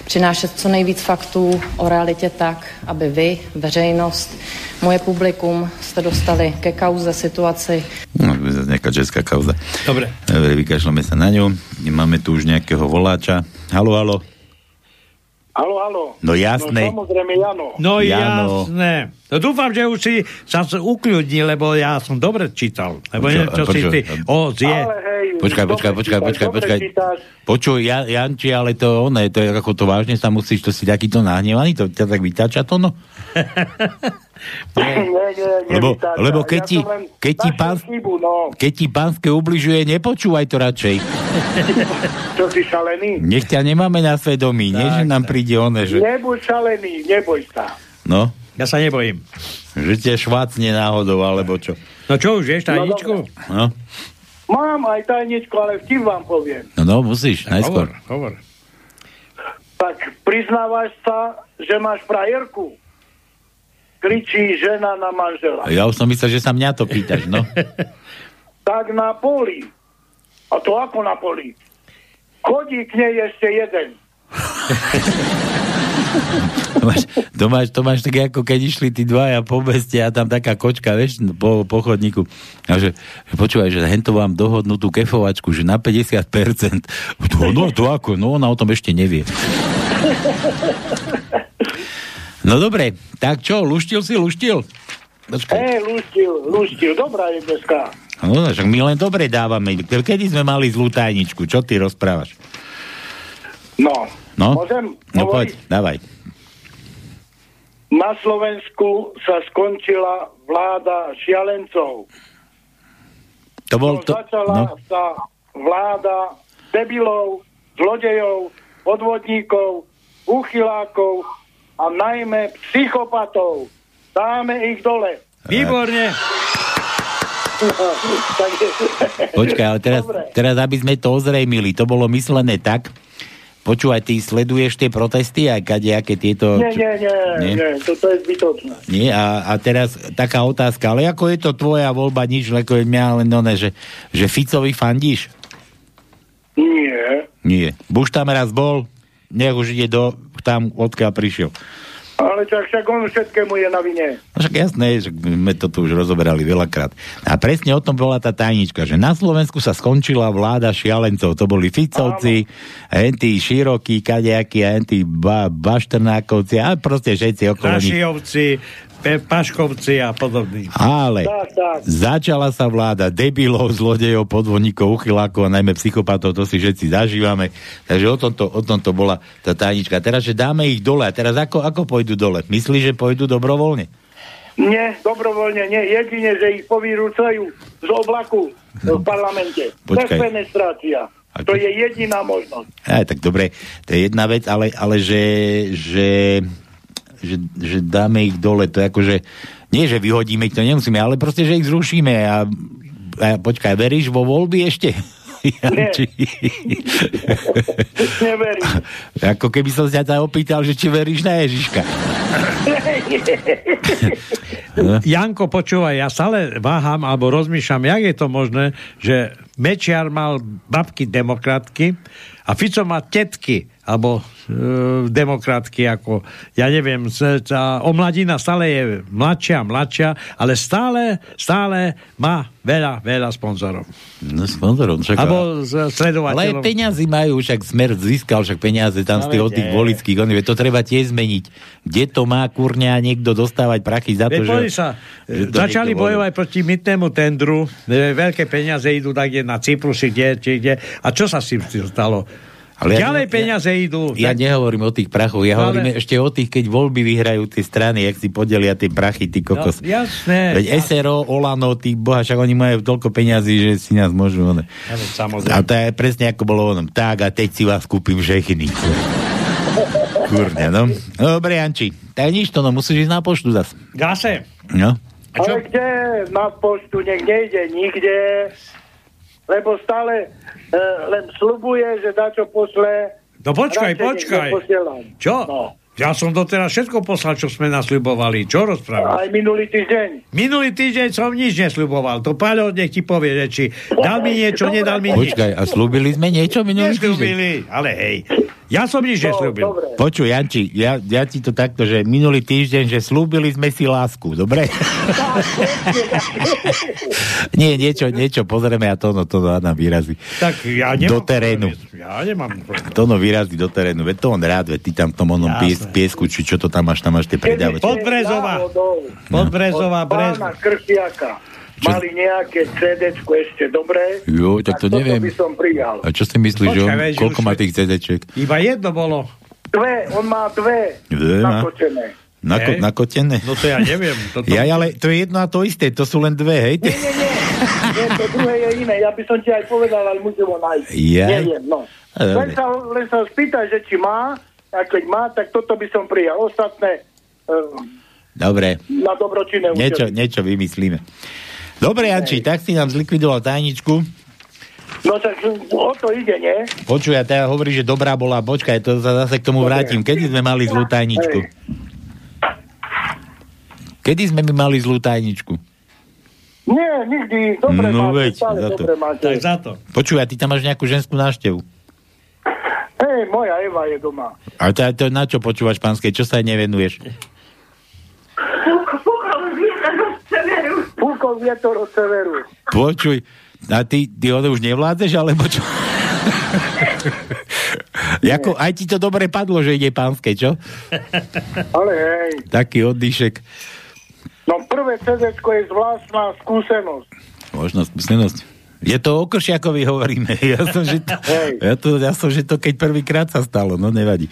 Přinášet co nejvíc faktů o realitě tak, aby vy, veřejnost, moje publikum jste dostali ke kauze situaci, No, nejaká česká kauza. Dobre. Dobre, vykašľame sa na ňu. Máme tu už nejakého voláča. Halo, halo. Halo, halo. No jasné. No samozrejme, Jano. No Jano. jasné. No dúfam, že už si sa ukľudní, lebo ja som dobre čítal. Lebo Čo, neviem, čo si počuj, ty... O, zje. Ale hej, Počkaj, počkaj, počkaj, počkaj, počkaj. Počuj, ja, Janči, ale to oné, to je ako to vážne sa musíš, to si takýto nahnevaný, to ťa tak vytáča to, no? Nie, nie, Lebo- nevytáča. lebo keď ja ti- keď ti pán- Chybu, no. Keď ti pánske ubližuje, nepočúvaj to radšej. Čo si šalený? Nech ťa nemáme na svedomí, nie, že nám príde oné, že... Nebuď šalený, neboj sa. No, Ja sa nebojím. že ťa švácne náhodou, alebo čo. No čo už, vieš, tajničku? No, Mám aj tajničku, ale vtip vám poviem. no, no musíš, najskôr. Hovor, hovor. Tak priznávaš sa, že máš frajerku? Kričí žena na manžela. Ja už som myslel, že sa mňa to pýtaš, no. Tak na poli. A to ako na poli? Chodí k nej ešte jeden. To máš, to máš, to máš tak ako keď išli tí dvaja po meste a tam taká kočka, vieš, po, po chodníku. A že, že počúvaj, že hento vám dohodnú tú kefovačku, že na 50%. To, no to ako, no ona o tom ešte nevie. No dobre, tak čo, luštil si, luštil? Počkaj. Hej, luštil, luštil. Dobrá je dneska. No, však my len dobre dávame. Kedy sme mali zlú tajničku? Čo ty rozprávaš? No, No, môžem no hovoriť? poď, dávaj. Na Slovensku sa skončila vláda šialencov. To bol to... Začala No, sa vláda debilov, zlodejov, podvodníkov, uchylákov a najmä psychopatov. Dáme ich dole. Výborne. Počkaj, ale teraz, Dobre. teraz, aby sme to ozrejmili, to bolo myslené tak, počúvaj, ty sleduješ tie protesty aj kadejaké tieto... Nie, nie, nie, Nie? nie, toto je zbytočné. Nie? A, a teraz taká otázka, ale ako je to tvoja voľba, nič, ako je mňa len one, že, že Ficovi fandíš? Nie. Nie. Buš tam raz bol, nech už ide do, tam, odkiaľ prišiel. Ale však, však on všetkému je na vine. No však jasné, že sme to tu už rozoberali veľakrát. A presne o tom bola tá tajnička, že na Slovensku sa skončila vláda šialencov. To boli Ficovci, enti Širokí, kadejakí, a enti ba, Bašternákovci a proste všetci okolo nich. Rašiovci, Paškovci a podobní. Ale Tak, tak. začala sa vláda debilov, zlodejov, podvodníkov, uchylákov a najmä psychopatov, to si všetci zažívame. Takže o tomto, o tomto bola tá tajnička. Teraz, že dáme ich dole. A teraz ako, ako pôjdu dole? Myslíš, že pôjdu dobrovoľne? Nie, dobrovoľne nie. Jedine, že ich povyrúcajú z oblaku v parlamente. Počkaj. Defenestrácia. A To je jediná možnosť. Aj, tak dobre, to je jedna vec, ale, ale že, že, že, že dáme ich dole, to je ako, že nie, že vyhodíme ich, to nemusíme, ale proste, že ich zrušíme a, a počkaj, veríš vo voľby ešte? Janči. Neverím. Ako keby som sa ťa opýtal, že či veríš na Ježiška. Janko, počúvaj, ja stále váham alebo rozmýšľam, jak je to možné, že Mečiar mal babky demokratky a Fico má tetky alebo e, demokratky, ako ja neviem, tá omladina stále je mladšia mladšia, ale stále, stále má veľa, veľa sponzorov. No sponzorom, však... Alebo z- ale sledovateľov. peniazy majú, však Smer získal však peniaze tam z tých, od tých volických, veď to treba tiež zmeniť. Kde to má kurňa niekto dostávať prachy za to, Veď že... sa, že to začali bojovať proti mytnému tendru, e, veľké peniaze idú tak kde na Cyprusy, kde, či kde. A čo sa s tým stalo? Ale ja- Ďalej ja- peniaze idú. Ja tak- nehovorím o tých prachoch, ja No, hovorím ale- ešte o tých, keď voľby vyhrajú tie strany, jak si podelia tie prachy, ty kokos. No, jasné. Veď SRO, Olano, tí boha, však oni majú toľko peňazí, že si nás môžu... One. Ja, samozrejme. A to je presne ako bolo onom. Tak a teď si vás kúpim všechny. Kurňa, no. Dobre, Janči. Tak nič to, no musíš ísť na poštu zas. Gase. No. Ale kde na poštu nech nejde nikde, lebo stále e, len slubuje, že dačo pošle. No počkaj, počkaj. Čo? No. Ja som doteraz všetko poslal, čo sme nasľubovali. Čo rozprávaš? Aj minulý týždeň. Minulý týždeň som nič nesľuboval. To Paľo nech ti povie, že či dal mi niečo, nedal mi nič. Počkaj, a slúbili sme niečo minulý týždeň? Nesľubili, ale hej. Ja som nič nesľúbil. Počuj, Janči, ja, ja ti to takto, že minulý týždeň, že slúbili sme si lásku, dobre? Nie, niečo, niečo, pozrieme a to, no, to nám vyrazí. Tak ja nemám Do terénu. problém. Ja nemám problém. To no vyrazí do terénu, veď to on rád, veď ty tam v tom onom pies, piesku, či čo to tam máš, tam máš tie predávače. Podbrezová. Podbrezová od brez. pána Kršiaka Čo? mali nejaké CD ešte dobré. Jo, tak to neviem. by som prijal. A čo si myslíš, že on, koľko má tých CD-ček? Iba jedno bolo. Dve, on má dve Dve má? nakočené. Nako, nakotené? No to ja neviem. Toto... Ja, ale to je jedno a to isté, to sú len dve, hej? Nie, nie, nie. nie. To druhé je iné. Ja by som ti aj povedal, ale musím ho nájsť. Jaj. Neviem, no. Len sa, len sa spýtaj, že či má, a keď má, tak toto by som prijal. Ostatné uh, Dobre, na dobročinné niečo, účely. niečo vymyslíme. Dobre, Janči, tak si nám zlikvidoval tajničku. No tak o to ide, nie? Počuj, a teda hovorí, že dobrá bola. Počkaj, to sa zase k tomu vrátim. Kedy sme mali zlú tajničku? Hej. Kedy sme my mali zlú tajničku? Nie, nikdy. Dobre No máte, veď, stále za to. dobre máte. Tak za to. Počuj, a ty tam máš nejakú ženskú návštevu. Hej, moja Eva je doma. A to, to na čo počúvaš, pánske? Čo sa jej nevenuješ? Fúkol vietor od severu. Počuj, a ty, ty ono už nevládzeš, alebo čo? Jako, aj ti to dobre padlo, že ide pánske, čo? Ale hej. Taký oddyšek. No prvé CD je zvláštna skúsenosť. Možno skúsenosť. Je to o Kršiakovi hovoríme. Ja som, že to, ja, to, ja som, že to keď prvýkrát sa stalo, no nevadí.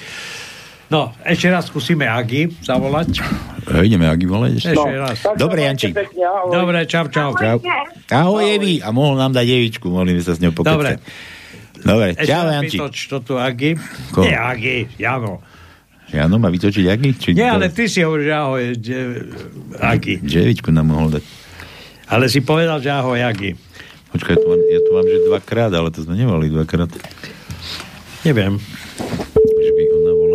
No, ešte raz skúsime Agi zavolať. A ideme, ak volať ešte. Ešte raz. Dobre, Janči. Pekne, ahoj. Dobre, čau, čau. Čau. Ahoj, Evi. A mohol nám dať Evičku, mohli by sa s ňou pokecať. Dobre. Dobre, Ešte čau, Janči. vytoč to tu Agi. Koho? Nie Agi, Jano. Jano, má vytočiť Agi? Či Nie, ale ty si hovoríš ahoj, že, Agi. Že Evičku nám mohol dať. Ale si povedal, že ahoj, Agi. Počkaj, tu mám, ja tu mám, že dvakrát, ale to sme nemali dvakrát. Neviem,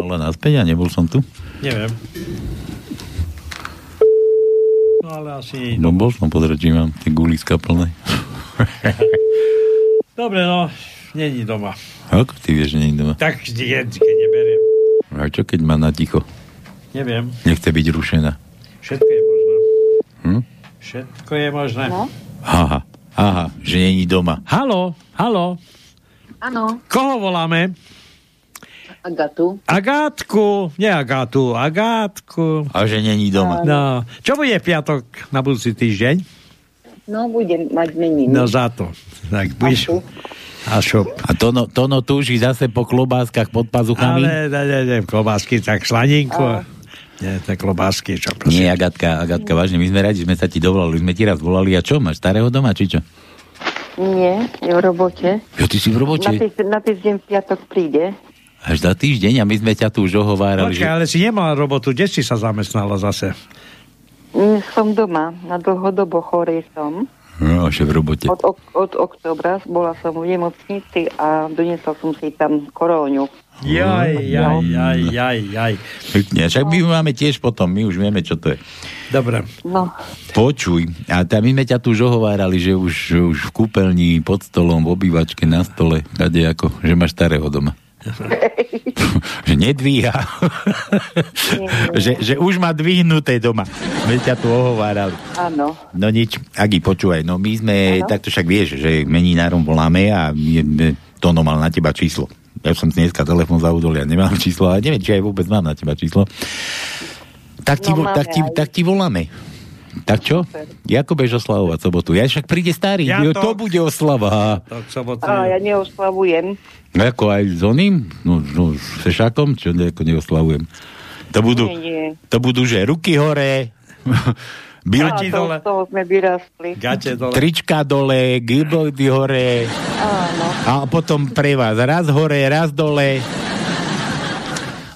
Volala naspäť a nebol som tu? neviem. No ale asi... No bol som pozrieť, či mám tie guliska plné. Dobre, no, není doma. Ako ty vieš, že nie je doma? Tak je, keď neberiem. A čo keď má na ticho? Neviem. Nechce byť rušená. Všetko je možné. Hm? Všetko je možné. No. Aha, aha, že není doma. Halo, halo. Áno, Koho voláme? Agatu. Agátku, nie Agátu, Agátku. A že není doma. No, čo bude piatok na budúci týždeň? No, budem mať meniny. No za to. Tak budeš... A šup. A Tono, Tono túži zase po klobáskach pod pazuchami? Ale, ne, ne, ne, klobásky, tak slaninku. Nie, to klobásky, čo prosím. Nie, Agatka, Agatka, vážne, my sme radi, že sme sa ti dovolali, sme ti raz volali. A čo, máš starého doma, či čo? Nie, je v robote. Jo, ty si v robote? Na, týždeň, na týždeň v piatok príde. Až za týždeň a my sme ťa tu už ohovárali, Počkaj, že... ale si nemala robotu, kde si sa zamestnala zase? Mm, Som doma, na dlhodobo chorej som. No, že v robote. Od, ok- od oktobra bola som v nemocnici a doniesol som si tam koróňu. Jaj, jaj, jaj, jaj, jaj. Pekne, však my máme tiež potom, my už vieme, čo to je. Dobre. No, Počuj, a tam my sme ťa tu už ohovárali, že už, už v kúpeľni, pod stolom, v obývačke, na stole, kade ako, že máš starého doma. Že nedvíha. že, že už má dvihnuté doma. My ťa tu ohovárali. áno. No nič, Agi, počúvaj, no my sme, Áno. takto však vieš, že meninárom voláme a Tono mal na teba číslo. Ja som si dneska telefon zaudol, ja nemám číslo, ale neviem, či aj vôbec mám na teba číslo. Tak ti, No, vo, tak ti, tak ti voláme. Tak čo? Ako budeš oslavovať sobotu? Ja však príde starý, Piatok. to bude oslava. Tak sobotu. A ja neoslavujem. No ako aj s oným? No, no s fešákom? Čo nejako neoslavujem? To budú, Nie, nie. to budú, že ruky hore, bil, A to, z toho sme vyrastli. Gate dole. trička dole, gilbody hore, Áno. a potom pre vás raz hore, raz dole,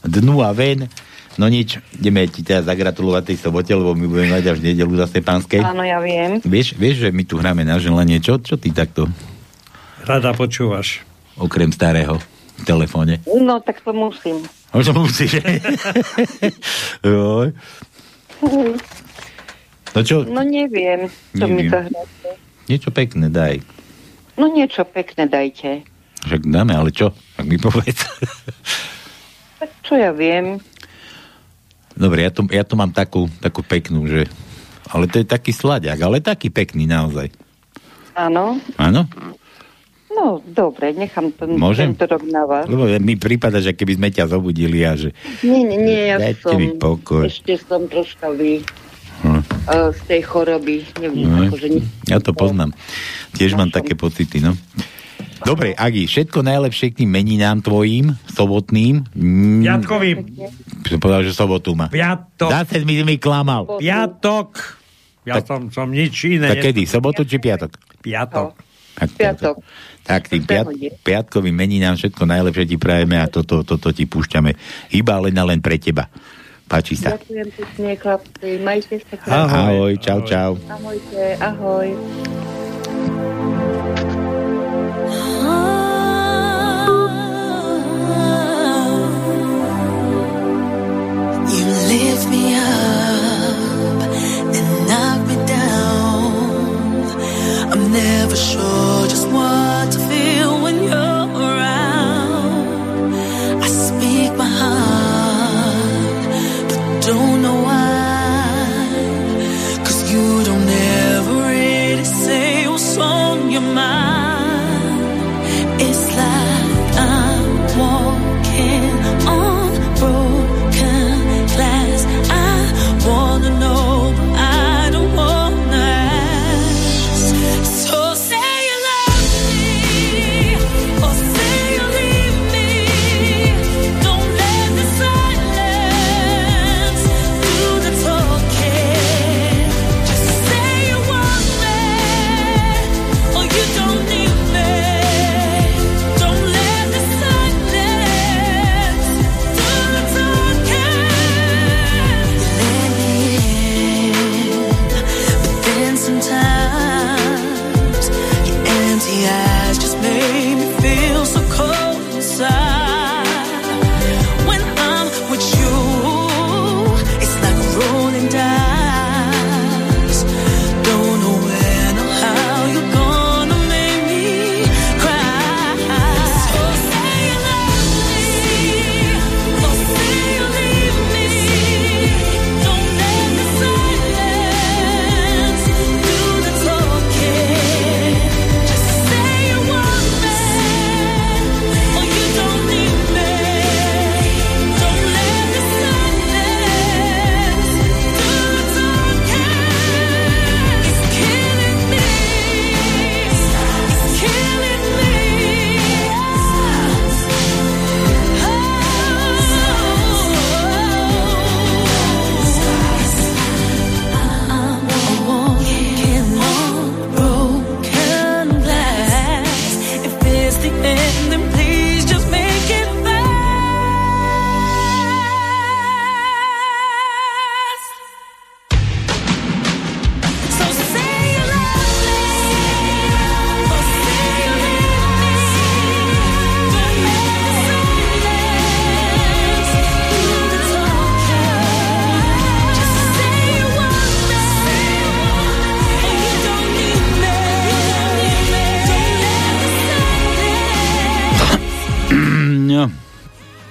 dnu a ven. No nič, ideme ti teda zagratulovať tej sobote, lebo my budeme mať až nedelu zase pánskej. Áno, ja viem. Vieš, vieš, že my tu hráme na želanie. Čo, čo ty takto, Rada počúvaš. okrem starého v telefóne? No, tak to musím. O čo musíš? Joj. no čo, No neviem, čo mi Neviem. zahráte. niečo pekné daj. No niečo pekné dajte. Však dáme, ale čo? Tak mi povedz. Tak čo ja viem. Dobre, ja to, ja to mám takú, takú peknú, že... Ale to je taký sladiak, ale taký pekný naozaj. Áno. Áno? No, dobre, nechám to, Môžem? tento rok na vás. Lebo mi prípada, že keby sme ťa zobudili a že... Nie, nie, nie, ja som... mi pokoj. Ešte som troška vy... Hm. Z tej choroby. Neviem, No, akože... ja to poznám. Tiež mám také pocity, no. Dobre, Agi, všetko najlepšie k tým meninám tvojim, sobotným. Mm, Piatkovým. som povedal, že sobotu má. Piatok. Zase mi, mi klamal. Piatok. Ja Tak- som, som nič iné. Tak kedy? Sobotu či piatok? Piatok. Tak, Piatok. Tak tým piat, piatkovým meninám všetko najlepšie ti prajeme a toto, toto ti púšťame. Iba len a len pre teba. Páči sa. Ďakujem pekne, chlapci. Majte sa krásne. Ahoj, čau, čau. Ahojte, ahoj. Never sure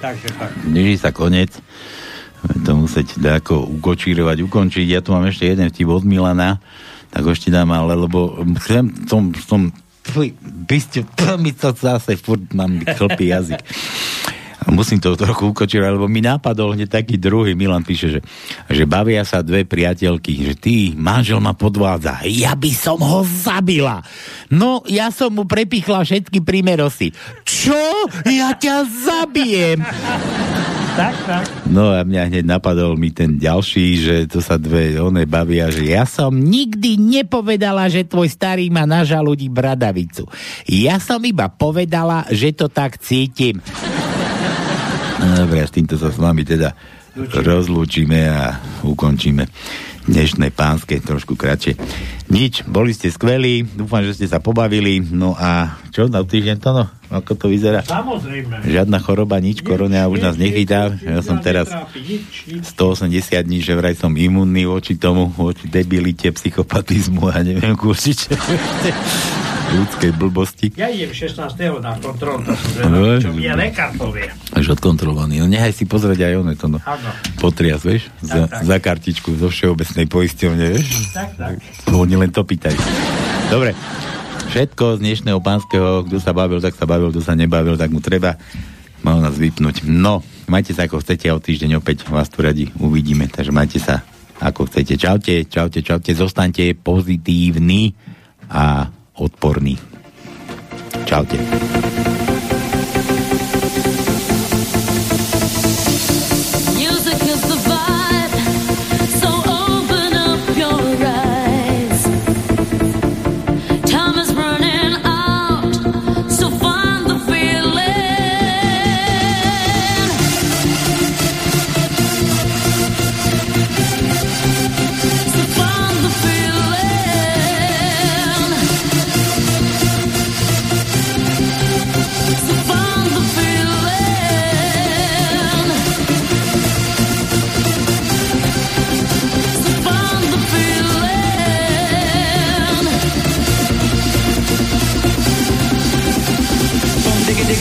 takže tak. Blíži sa koniec. To musieť ako ukočírovať, ukončiť. Ja tu mám ešte jeden vtip od Milana, tak ešte dám, ale lebo chcem tom, tom by ste, mi to zase furt mám chlpý jazyk. Musím to trochu ukočiť, lebo mi nápadol hneď taký druhý, Milan píše, že, že bavia sa dve priateľky, že ty, manžel ma podvádza, ja by som ho zabila. No, ja som mu prepichla všetky primerosy. Čo? Ja ťa zabijem. Tak, tak. No a mňa hneď napadol mi ten ďalší, že to sa dve one bavia, že ja som nikdy nepovedala, že tvoj starý má na žalúdi bradavicu. Ja som iba povedala, že to tak cítim. Dobre, s týmto sa s vami teda rozlúčime a ukončíme dnešné pánske, trošku kratšie. Nič, boli ste skvelí, dúfam, že ste sa pobavili, no a čo na týždeň to no? Ako to vyzerá? Samozrejme. Žiadna choroba, nič, korona už nás nechytá. Ja som teraz 180 dní, že vraj som imunný voči tomu, voči debilite, psychopatizmu a neviem, určite ľudskej blbosti. Ja idem 16. na kontrolu, to zvedal, čo mi je lekár povie. Až odkontrolovaný. No nechaj si pozrieť aj ono to, no. Potrias, vieš? Za, tak. za kartičku zo všeobecnej poisťovne, vieš? Tak, tak. Oni len to pýtajú. Dobre, všetko z dnešného pánskeho, kto sa bavil, tak sa bavil, kto sa nebavil, tak mu treba mal nás vypnúť. No, majte sa ako chcete a o týždeň opäť vás tu radi uvidíme, takže majte sa ako chcete. Čaute, čaute, čaute, zostaňte pozitívni a odporní. Čaute.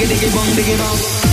diggy diggy bong diggy bong.